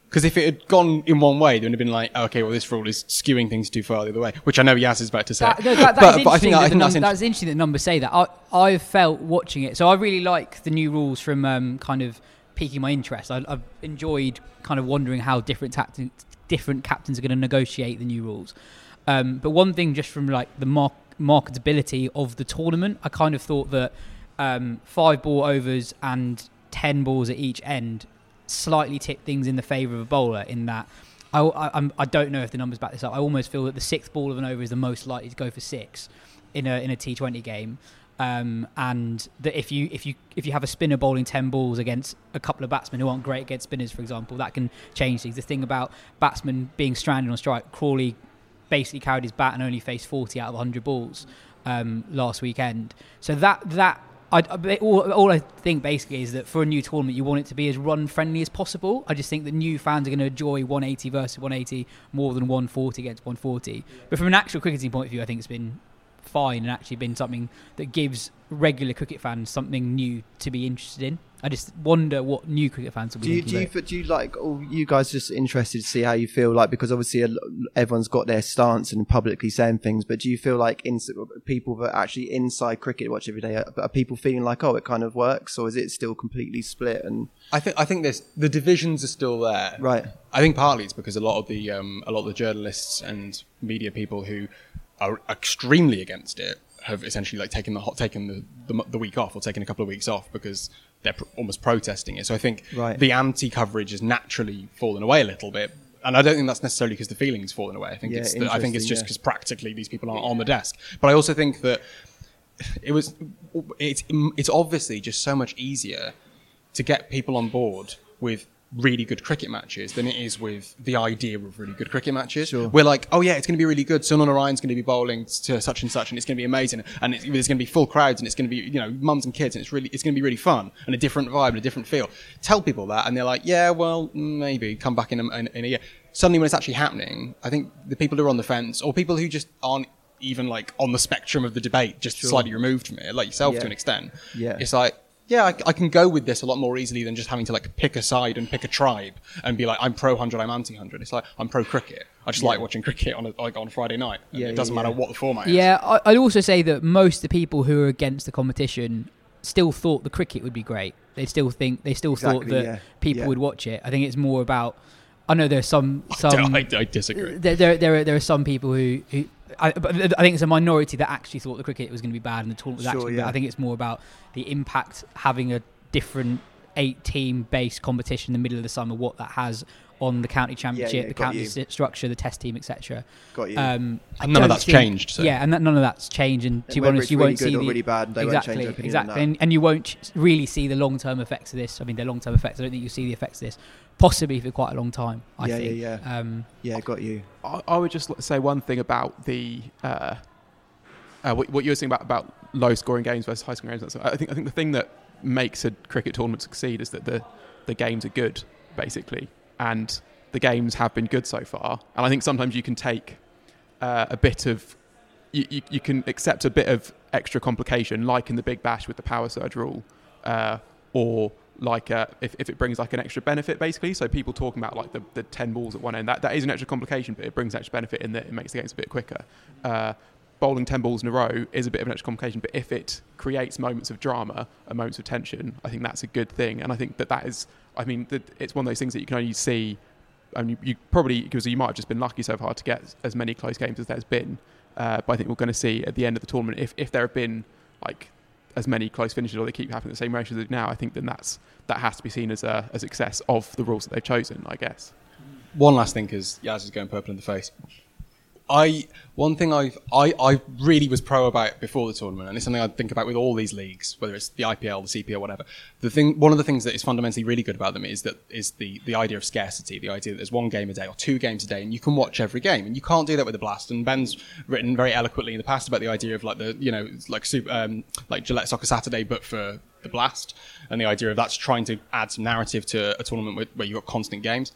Because if it had gone in one way, then it'd have been like, okay, well, this rule is skewing things too far the other way, which I know Yas is about to say. That, no, that, that but, but I think, that I the think that's interesting. that's interesting that numbers say that. I I've felt watching it, so I really like the new rules from um, kind of piquing my interest. I, I've enjoyed kind of wondering how different tacti- different captains are going to negotiate the new rules. Um, but one thing, just from like the mark- marketability of the tournament, I kind of thought that um, five ball overs and ten balls at each end slightly tip things in the favour of a bowler. In that, I, I, I don't know if the numbers back this up. I almost feel that the sixth ball of an over is the most likely to go for six in a in a T20 game. Um, and that if you if you if you have a spinner bowling ten balls against a couple of batsmen who aren't great against spinners, for example, that can change things. The thing about batsmen being stranded on strike, Crawley basically carried his bat and only faced 40 out of 100 balls um, last weekend. So that that I- all, all I think basically is that for a new tournament, you want it to be as run friendly as possible. I just think that new fans are going to enjoy 180 versus 180 more than 140 against 140. But from an actual cricketing point of view, I think it's been fine and actually been something that gives regular cricket fans something new to be interested in. I just wonder what new cricket fans will be Do you, do you, do you like, all you guys just interested to see how you feel like, because obviously a everyone's got their stance and publicly saying things, but do you feel like ins- people that actually inside cricket watch every day, are, are people feeling like, oh, it kind of works, or is it still completely split? And I think I think there's the divisions are still there. Right. I think partly it's because a lot of the um, a lot of the journalists and media people who are extremely against it have essentially like taken the hot taken the, the the week off or taken a couple of weeks off because they're pr- almost protesting it. So I think Right. the anti coverage has naturally fallen away a little bit. And I don't think that's necessarily because the feeling's fallen away. I think Yeah, it's the, I think it's just yeah. because practically these people aren't on the desk. But I also think that it was it's it's obviously just so much easier to get people on board with really good cricket matches than it is with the idea of really good cricket matches. Sure. We're like, oh yeah, it's going to be really good. Sunil Narine's going to be bowling to such and such, and it's going to be amazing. And it's, there's going to be full crowds, and it's going to be you know mums and kids, and it's really it's going to be really fun and a different vibe and a different feel. Tell people that, and they're like, yeah, well, maybe come back in a, in, in a year. Suddenly, when it's actually happening, I think the people who are on the fence, or people who just aren't even like on the spectrum of the debate, just slightly removed from it, like yourself Yeah. to an extent. Yeah. It's like, yeah, I, I can go with this a lot more easily than just having to like pick a side and pick a tribe and be like, I'm pro hundred, I'm anti hundred. It's like I'm pro cricket. I just like watching cricket on a, like on a Friday night. And Yeah, it doesn't yeah, matter yeah. what the format is. Yeah, I, I'd also say that most of the people who are against the competition still thought the cricket would be great. They still think they still thought that yeah, people yeah. would watch it. I think it's more about. I know there's some <laughs> some. I, I disagree. there, there, there, are, there are some people who, who I, but I think it's a minority that actually thought the cricket was going to be bad and the tournament was Sure, actually. yeah. I think it's more about the impact having a different eight-team based competition in the middle of the summer, what that has on the county championship, yeah, the county you. structure, the test team, etc. Got you. Um, And none of that's think- changed, so- Yeah, and that, none of that's changed. And to And be honest, it's you really won't good see or the, really bad, they won't exactly, change their opinion on exactly, and, and you won't really see the long-term effects of this. I mean, the long-term effects. I don't think you'll see the effects of this possibly for quite a long time. I Yeah, think. yeah, yeah. Um, yeah, got you. I, I would just say one thing about the uh, uh, what, what you were saying about, about low scoring games versus high scoring games. I think I think the thing that makes a cricket tournament succeed is that the the games are good, basically, and the games have been good so far. And I think sometimes you can take uh, a bit of you, you, you can accept a bit of extra complication, like in the Big Bash with the power surge rule, uh, or like uh, if, if it brings like an extra benefit, basically. So people talking about like the, the 10 balls at one end, that, that is an extra complication, but it brings extra benefit in that it makes the games a bit quicker. Uh, bowling 10 balls in a row is a bit of an extra complication, but if it creates moments of drama and moments of tension, I think that's a good thing. And I think that that is, I mean, that it's one of those things that you can only see I mean, you, you probably because you might have just been lucky so far to get as many close games as there's been. Uh, but I think we're going to see at the end of the tournament if, if there have been like as many close finishes or they keep having the same ratio as they do now, I think then that's that has to be seen as a, a success of the rules that they've chosen. I guess. One last thing, because Yas is going purple in the face. I one thing I've I, I really was pro about before the tournament, and it's something I think about with all these leagues, whether it's the IPL, the CPL, whatever. The thing, one of the things that is fundamentally really good about them is that is the the idea of scarcity, the idea that there's one game a day or two games a day, and you can watch every game, and you can't do that with the Blast. And Ben's written very eloquently in the past about the idea of like the you know like super, um, like Gillette Soccer Saturday, but for the Blast, and the idea of that's trying to add some narrative to a tournament where, where you've got constant games.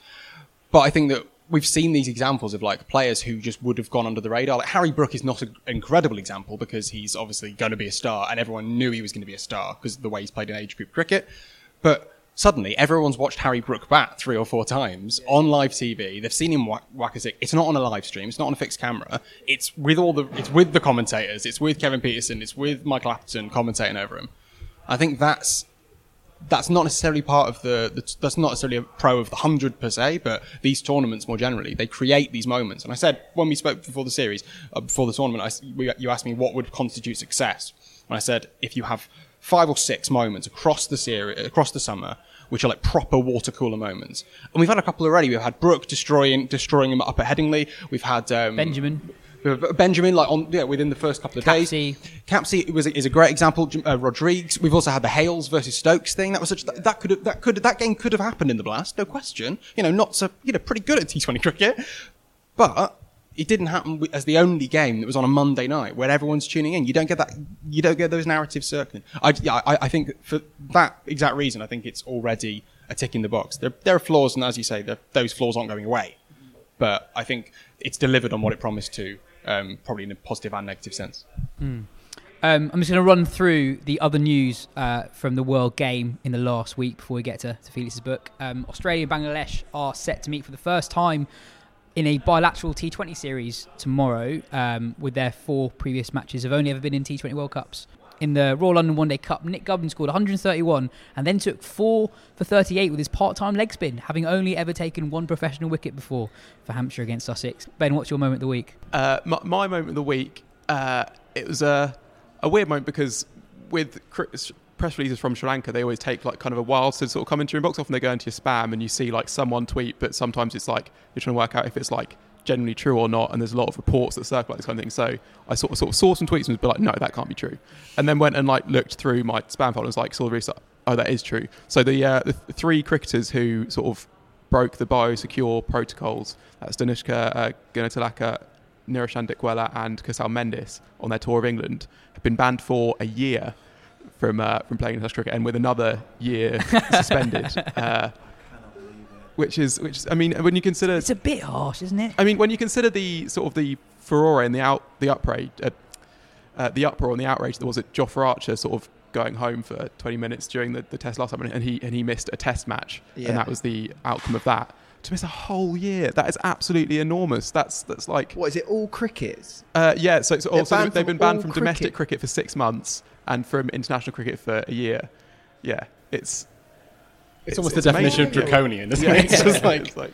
But I think that we've seen these examples of like players who just would have gone under the radar. Like Harry Brook is not an incredible example because he's obviously going to be a star, and everyone knew he was going to be a star because of the way he's played in age group cricket. But suddenly, everyone's watched Harry Brook bat three or four times on live TV. They've seen him whack, whack a six. It's not on a live stream. It's not on a fixed camera. It's with all the. It's with the commentators. It's with Kevin Pietersen. It's with Michael Appleton commentating over him. I think that's that's not necessarily part of the, the that's not necessarily a pro of the hundred per se, but these tournaments more generally they create these moments. And I said when we spoke before the series, uh, before the tournament, I, we, you asked me what would constitute success, and I said if you have five or six moments across the series, across the summer, which are like proper water cooler moments, and we've had a couple already. We've had Brook destroying destroying him up at Headingley. We've had um, Benjamin. Benjamin, like on yeah, within the first couple of Capsey. days. Capsey was is a great example. Uh, Rodrigues. We've also had the Hales versus Stokes thing. That was such that, that could have, that could that game could have happened in the blast, no question. You know, not so you know pretty good at T20 cricket, but it didn't happen as the only game that was on a Monday night where everyone's tuning in. You don't get that. You don't get those narratives circling. I, yeah, I, I think for that exact reason, I think it's already a tick in the box. There, there are flaws, and as you say, those flaws aren't going away. But I think it's delivered on what it promised to, um, probably in a positive and negative sense. Um, I'm just going to run through the other news uh, from the World Game in the last week before we get to, to Felix's book. Um, Australia and Bangladesh are set to meet for the first time in a bilateral T20 series tomorrow, um, with their four previous matches have only ever been in T20 World Cups. In the Royal London One Day Cup, Nick Gubbins scored 131 and then took 4 for 38 with his part time leg spin, having only ever taken one professional wicket before for Hampshire against Sussex. Ben, what's your moment of the week? Uh, my, my moment of the week, uh, it was a, a weird moment because with press releases from Sri Lanka, they always take like kind of a while to sort of come into your inbox. Often they go into your spam and you see like someone tweet, but sometimes it's like you're trying to work out if it's like genuinely true or not. And there's a lot of reports that circulate this kind of thing. So I sort of, sort of saw some tweets and was like, no, that can't be true. And then went and like looked through my spam folder and was like, saw the research. Oh, that is true. So the, uh, the th- three cricketers who sort of broke the biosecure protocols, that's Danushka uh, Gunathilaka, Niroshan Dickwella and Kusal Mendis on their tour of England have been banned for a year from uh, from playing international cricket and with another year <laughs> suspended. Uh, which is which is, I mean when you consider It's a bit harsh, isn't it? I mean when you consider the sort of the furore and the out the uproar uh, uh, the uproar and the outrage that was at Jofra Archer sort of going home for 20 minutes during the, the test last time and he and he missed a test match Yeah. and that was the outcome of that to miss a whole year that is absolutely enormous that's that's like What is it? All crickets? uh, yeah, so, so They're also banned they've from been banned all from domestic cricket. cricket for six months and from international cricket for a year. Yeah, it's It's, almost it's the definition of draconian, isn't <laughs> yeah, it? It's just like it's like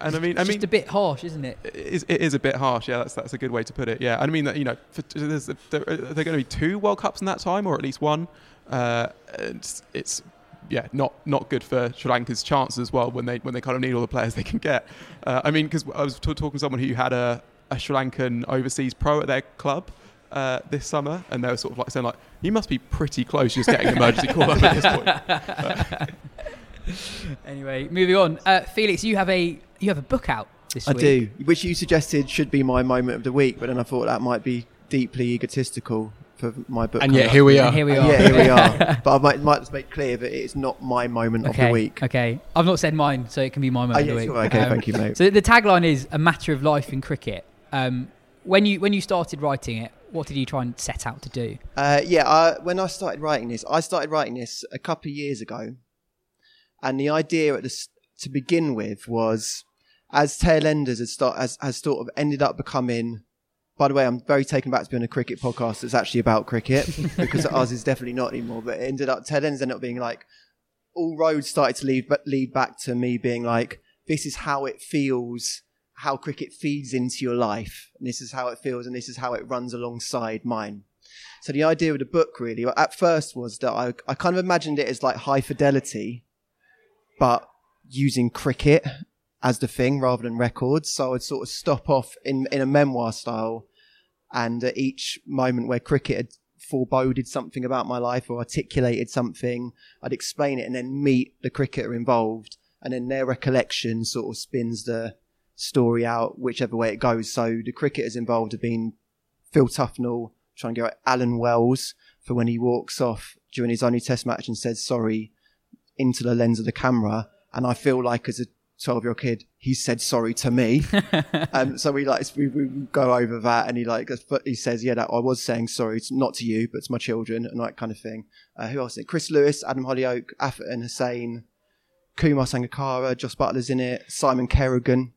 And I mean, It's I mean, just a bit harsh, isn't it? it is, it is a bit harsh. Yeah, that's that's a good way to put it. Yeah, I mean that you know, for, there's, there, are there going to be two World Cups in that time, or at least one. Uh, it's, it's yeah, not not good for Sri Lanka's chances as well when they when they kind of need all the players <laughs> they can get. Uh, I mean, because I was t- talking to someone who had a, a Sri Lankan overseas pro at their club. Uh, this summer, and they were sort of like saying, like, you must be pretty close just getting emergency call up at this point. <laughs> Anyway, moving on. Uh, Felix, you have a you have a book out this I week. do, which you suggested should be my moment of the week, but then I thought that might be deeply egotistical for my book. And coming yet here we are. And here we are. yeah, here we are. But I might, might just make clear that it's not my moment Okay. of the week. Okay. I've not said mine, so it can be my moment Oh, of the week. sure. Okay, Um, thank you, mate. So the tagline is a matter of life in cricket. Um, when you when you started writing it, what did you try and set out to do? Uh, yeah, I, when I started writing this, I started writing this a couple of years ago, and the idea at the, to begin with was, as tailenders has, start, has, has sort of ended up becoming. By the way, I'm very taken back to being on a cricket podcast that's actually about cricket <laughs> because ours is definitely not anymore. But it ended up tailenders ended up being like all roads started to lead but lead back to me being like, this is how it feels, how cricket feeds into your life, and this is how it feels, and this is how it runs alongside mine. So the idea of the book really, at first, was that I, I kind of imagined it as like high fidelity, but using cricket as the thing rather than records. So I'd sort of stop off in, in a memoir style, and at each moment where cricket had foreboded something about my life or articulated something, I'd explain it and then meet the cricketer involved, and then their recollection sort of spins the story out whichever way it goes. So the cricketers involved have been Phil Tufnell, trying to get Alan Wells for when he walks off during his only test match and says sorry into the lens of the camera. And I feel like as a 12 year old kid, he said sorry to me. <laughs> um, so we like, we, we go over that and he like, he says, yeah, that I was saying sorry. It's not to you, but to my children and that kind of thing. Uh, who else? is it? Chris Lewis, Adam Hollioake, Atherton Hussain, Kumar Sangakkara, Jos Buttler's in it, Simon Kerrigan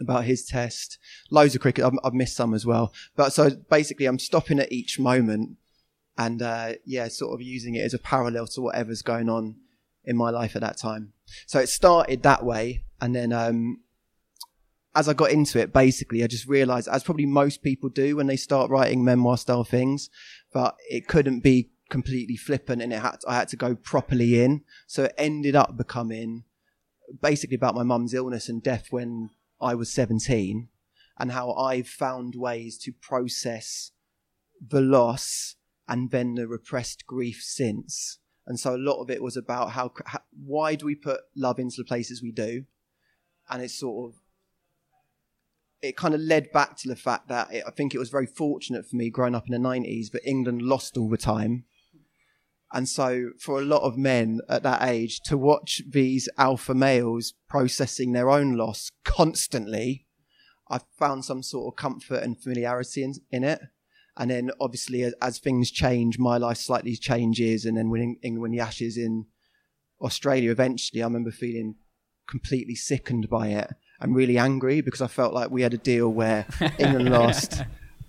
about his test. Loads of cricket. I've, I've missed some as well. But so basically, I'm stopping at each moment and uh, yeah, sort of using it as a parallel to whatever's going on in my life at that time. So it started that way, and then um, as I got into it, basically, I just realised, as probably most people do when they start writing memoir style things, but it couldn't be completely flippant, and it had I had to go properly in. So it ended up becoming basically about my mum's illness and death when I was 17 and how I've found ways to process the loss and then the repressed grief since. And so a lot of it was about how, how why do we put love into the places we do? And it's sort of it kind of led back to the fact that it, I think it was very fortunate for me growing up in the 90s that England lost all the time. And so, for a lot of men at that age, to watch these alpha males processing their own loss constantly, I found some sort of comfort and familiarity in, in it. And then, obviously, as, as things change, my life slightly changes. And then, when England win the Ashes in Australia, eventually, I remember feeling completely sickened by it and really angry because I felt like we had a deal where <laughs> England lost.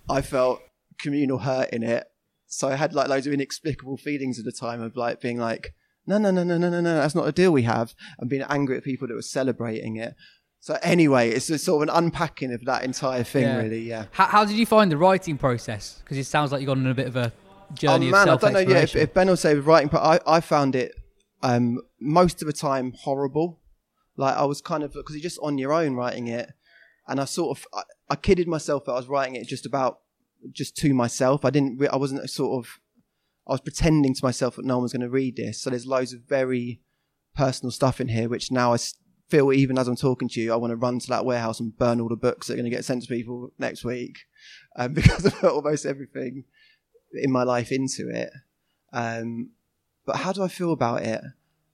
I felt communal hurt in it. So I had like loads of inexplicable feelings at the time of like being like, no, no, no, no, no, no, no, that's not a deal we have, and being angry at people that were celebrating it. So anyway, it's a sort of an unpacking of that entire thing, Yeah. really. Yeah. How, how did you find the writing process? Because it sounds like you've gone on a bit of a journey oh man, I don't know. Yeah, if, if Ben will say with writing, but I, I found it um, most of the time horrible. Like I was kind of because you're just on your own writing it, and I sort of I, I kidded myself that I was writing it just about just to myself. I didn't. I wasn't sort of. I was pretending to myself that no one was going to read this. So there's loads of very personal stuff in here, which now I feel even as I'm talking to you, I want to run to that warehouse and burn all the books that are going to get sent to people next week, <laughs> um, because put <laughs> almost everything in my life into it. Um, but how do I feel about it?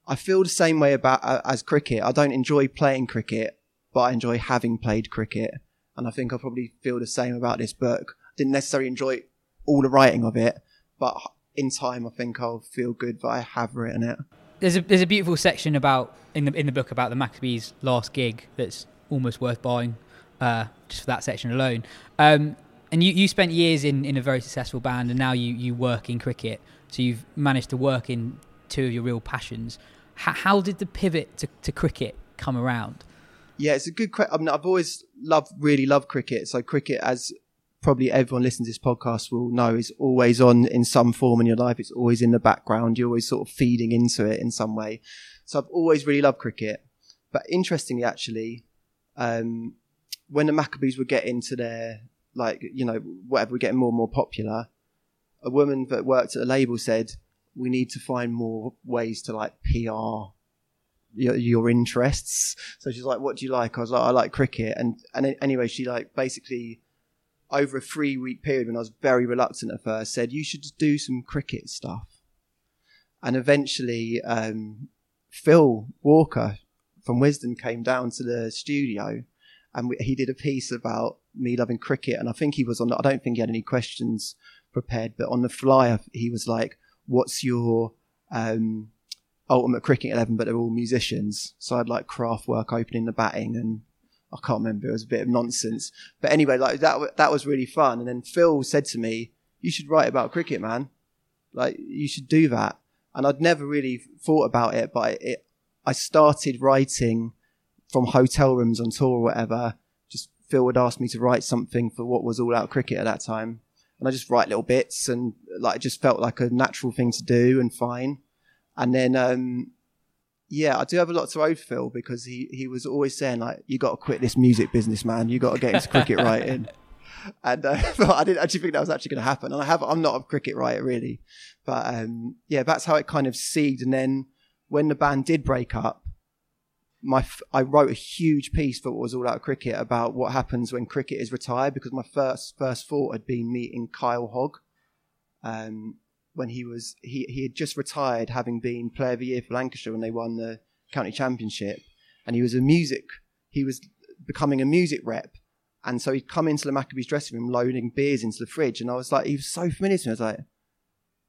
I feel the same way about uh, as cricket. I don't enjoy playing cricket, but I enjoy having played cricket, and I think I probably feel the same about this book. Didn't necessarily enjoy all the writing of it, but in time, I think I'll feel good that I have written it. there's a there's a beautiful section about in the in the book about the Maccabees' last gig that's almost worth buying, uh, just for that section alone. Um, and you, you spent years in, in a very successful band, and now you, you work in cricket. So you've managed to work in two of your real passions. How, how did the pivot to, to cricket come around? Yeah, it's a good. question. I mean, I've always loved, really loved cricket. So cricket, as probably everyone listening to this podcast will know, is always on in some form in your life. It's always in the background. You're always sort of feeding into it in some way. So I've always really loved cricket. But interestingly, actually, um, when the Maccabees were getting to their like, you know, whatever, we're getting more and more popular, a woman that worked at a label said, "We need to find more ways to like PR your, your interests. So she's like, "What do you like?" I was like, "I like cricket." And and anyway, she like basically over a three week period when I was very reluctant at first said, "You should do some cricket stuff." And eventually, um, Phil Walker from Wisden came down to the studio, and we, he did a piece about me loving cricket. And I think he was on. I don't think he had any questions prepared, but on the flyer he was like, "What's your um, ultimate cricket 11 but they're all musicians so i'd like Kraftwerk opening the batting and i can't remember it was a bit of nonsense. But anyway like that, that was really fun. And then phil said to me you should write about cricket man. Like you should do that. And i'd never really thought about it but it i started writing from hotel rooms on tour or whatever. Just phil would ask me to write something for what was all out cricket at that time. And i just write little bits and like it just felt like a natural thing to do and fine. And then, um, yeah, I do have a lot to owe Phil because he, he was always saying like, "You got to quit this music business, man. You got to get into cricket <laughs> writing." And uh, <laughs> I didn't actually think that was actually going to happen. And I have I'm not a cricket writer really, but um, yeah, that's how it kind of seeded. And then when the band did break up, my f- I wrote a huge piece for what was all out cricket about what happens when cricket is retired because my first first thought had been meeting Kyle Hogg. Um, when he was he, he had just retired having been player of the year for Lancashire when they won the county championship and he was a music he was becoming a music rep and so he'd come into the Maccabees dressing room loading beers into the fridge and I was like he was so familiar to me I was like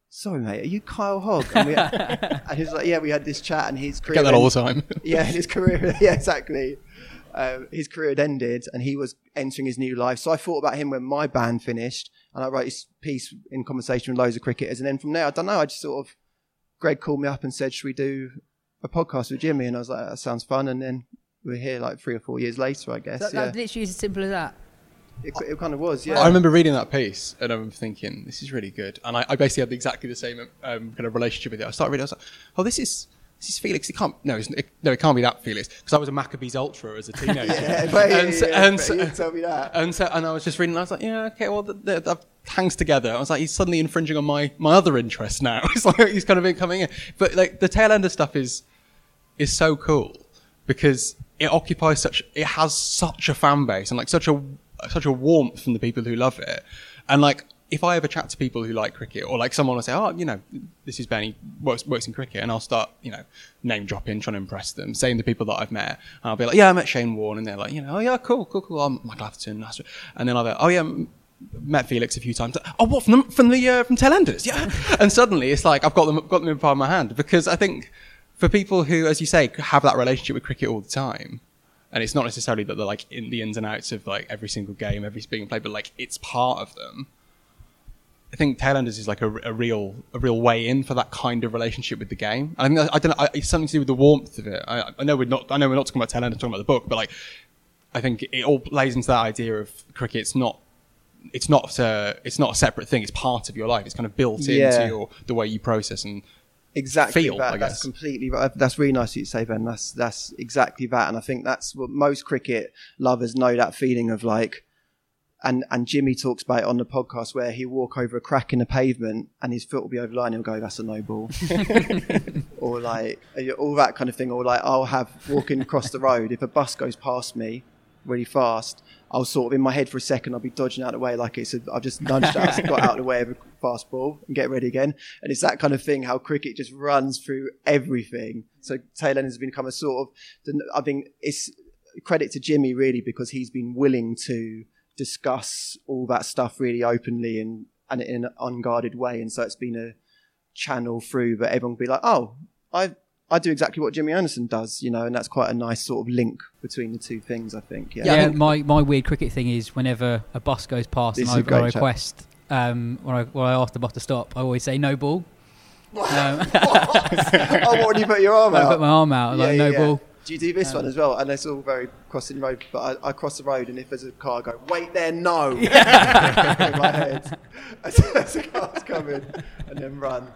sorry mate are you Kyle Hogg and, we, <laughs> and he was like yeah we had this chat and his career Get that all the time. <laughs> yeah, his career. <laughs> Yeah, exactly. Um, his career had ended, and he was entering his new life. So I thought about him when my band finished, and I wrote this piece in conversation with loads of cricketers. And then from there, I don't know. I just sort of, Greg called me up and said, "Should we do a podcast with Jimmy?" And I was like, "That sounds fun." And then we're here like three or four years later, I guess. That, yeah, that literally is as simple as that. it, it kind of was. Yeah, I remember reading that piece and I'm thinking, this is really good. And I, I basically had exactly the same um, kind of relationship with it. I started reading, I was like, oh, this is this is Felix. It can't no, it, no, it can't be that Felix because I was a Maccabees ultra as a teenager. <laughs> Yeah, but yeah, and so, yeah, and so- you tell me that. And so, and I was just reading, and I was like, yeah, okay, well, that, hangs together. I was like, he's suddenly infringing on my my other interests now. <laughs> it's like he's kind of coming in, but like the Tailender stuff is is so cool because it occupies such it has such a fan base and like such a such a warmth from the people who love it and like if I ever chat to people who like cricket or like someone will say oh you know this is Benny works works in cricket and I'll start you know name dropping trying to impress them saying the people that I've met and I'll be like yeah I met Shane Warne and they're like you know oh yeah cool cool cool I'm Mike Atherton that's right." and then I'll be like, oh yeah met Felix a few times. Oh, what from the, from the uh, from Tailenders? Yeah, <laughs> and suddenly it's like I've got them got them in palm of my hand because I think for people who, as you say, have that relationship with cricket all the time, and it's not necessarily that they're like in the ins and outs of like every single game, every being played, but like it's part of them. I think Tailenders is like a, a real a real way in for that kind of relationship with the game. I think I don't know. I- It's something to do with the warmth of it. I, I know we're not. I know we're not talking about Tailenders, talking about the book, but like I think it all plays into that idea of cricket. It's not. It's not. A, it's not a separate thing. It's part of your life. It's kind of built Yeah. into your the way you process and exactly feel, that. I That's completely right. That's really nice you to say, Ben. That's that's exactly that, and I think that's what most cricket lovers know that feeling of like. And and Jimmy talks about it on the podcast where he'll walk over a crack in the pavement and his foot will be over the line. He'll go, "That's a no ball," <laughs> or like all that kind of thing. Or like I'll have walking across the road if a bus goes past me really fast. I'll sort of in my head for a second. I'll be dodging out of the way like it's a, I've just nudged out, <laughs> got out of the way of a fast ball and get ready again. And it's that kind of thing. How cricket just runs through everything. So Taylor has become a sort of. I think it's credit to Jimmy really because he's been willing to discuss all that stuff really openly and and in an unguarded way. And so it's been a channel through that everyone will be like, oh, I. I do exactly what Jimmy Anderson does, you know, and that's quite a nice sort of link between the two things. I think. Yeah. Yeah, I think- my, my weird cricket thing is whenever a bus goes past and is I, great I chat. request, um, when I, when I ask the bus to stop, I always say no ball. <laughs> Um, oh, what when you put your arm out? I out? put my arm out, like Yeah, no yeah, yeah. ball. Do you do this one as well? And it's all very crossing the road, but I, I cross the road, and if there's a car, I go, wait there, no. <laughs> in my head. <laughs> As, as a car's coming, and then run.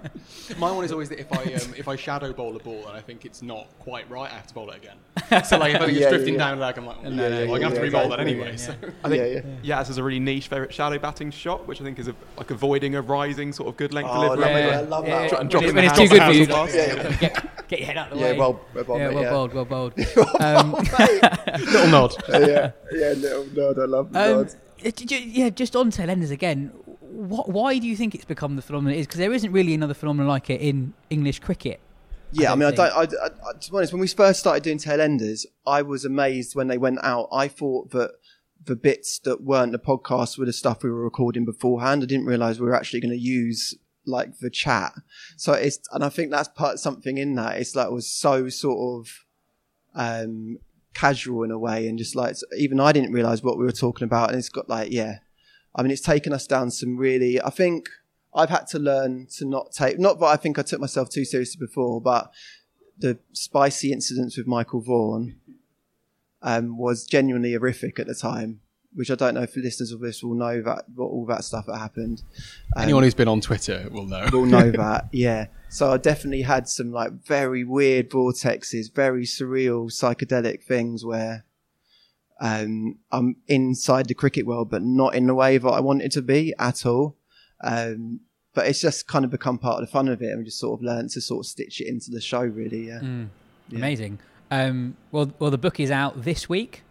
My one is always that if I um, if I shadow bowl a ball and I think it's not quite right, I have to bowl it again. So like if I <laughs> think Yeah, it's drifting yeah, down leg, I'm like, oh, Yeah, no, yeah, no, well, I'm gonna have to re-bowl that anyway. yeah, So. I think Yeah, yeah. Yas has a really niche favourite shadow batting shot, which I think is a, like avoiding a rising sort of good length Oh, delivery. lovely. Yeah, I love that yeah. one. And dropping when, it's too good for you, the Yeah, yeah. Get, get your head out of the Yeah, way. well, well, well, yeah, well bowled, well bowled. <laughs> Um, <laughs> Little nod. <laughs> yeah, yeah, little nod. I love the Um, nod. j- j- yeah, just on Tailenders again. What, why do you think it's become the phenomenon it is? Because there isn't really another phenomenon like it in English cricket. Yeah, I, don't mean, I don't. I, I, I- to be honest, when we first started doing Tailenders, I was amazed when they went out. I thought that the bits that weren't the podcast were the stuff we were recording beforehand. I didn't realize we were actually going to use like the chat. So it's, and I think that's part something in that. It's like it was so sort of um casual in a way, and just like even I didn't realize what we were talking about. And it's got like, yeah, I mean, it's taken us down some really. I think I've had to learn to not take. Not that I think I took myself too seriously before, but the spicy incidents with Michael Vaughan um, was genuinely horrific at the time. Which I don't know if the listeners of this will know that what all that stuff that happened. Um, Anyone who's been on Twitter will know. will know <laughs> that, yeah. So I definitely had some like very weird vortexes, very surreal psychedelic things where um, I'm inside the cricket world, but not in the way that I wanted to be at all. Um, but it's just kind of become part of the fun of it, and we just sort of learned to sort of stitch it into the show, really. Yeah, Yeah. Amazing. Um, well, well, the book is out this week.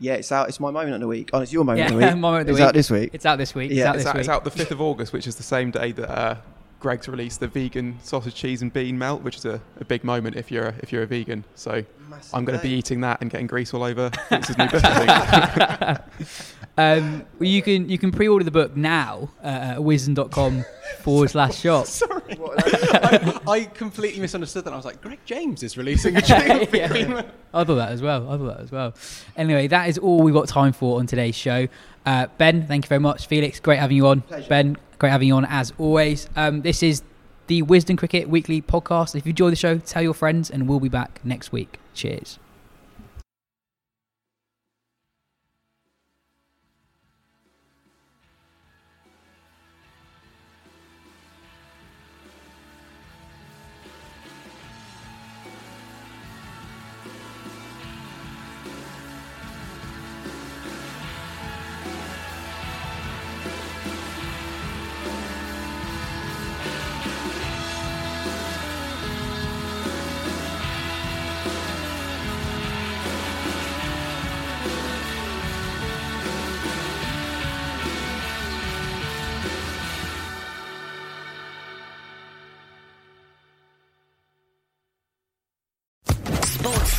Yeah. It's out. It's my moment of the week. Oh, it's your moment Yeah, of the <laughs> week. my moment of the it's week. out this week. It's out this week. Yeah, it's out It's this out, it's out the 5th of August, which is the same day that uh, Greggs released the vegan sausage, cheese, and bean melt, which is a, a big moment if you're a, if you're a vegan. So Massive I'm going to be eating that and getting grease all over <laughs> Felix's new book. I think. <laughs> Um, well, you can you can pre-order the book now uh, at wisden.com forward slash <laughs> shop. I, I completely misunderstood that. I was like, Greg James is releasing a <laughs> jingle. Yeah. I thought that as well. I thought that as well. Anyway, that is all we've got time for on today's show. Uh, ben, thank you very much. Felix, great having you on. Pleasure. Ben, great having you on as always. Um, this is the Wisden Cricket Weekly podcast. If you enjoy the show, tell your friends, and we'll be back next week. Cheers.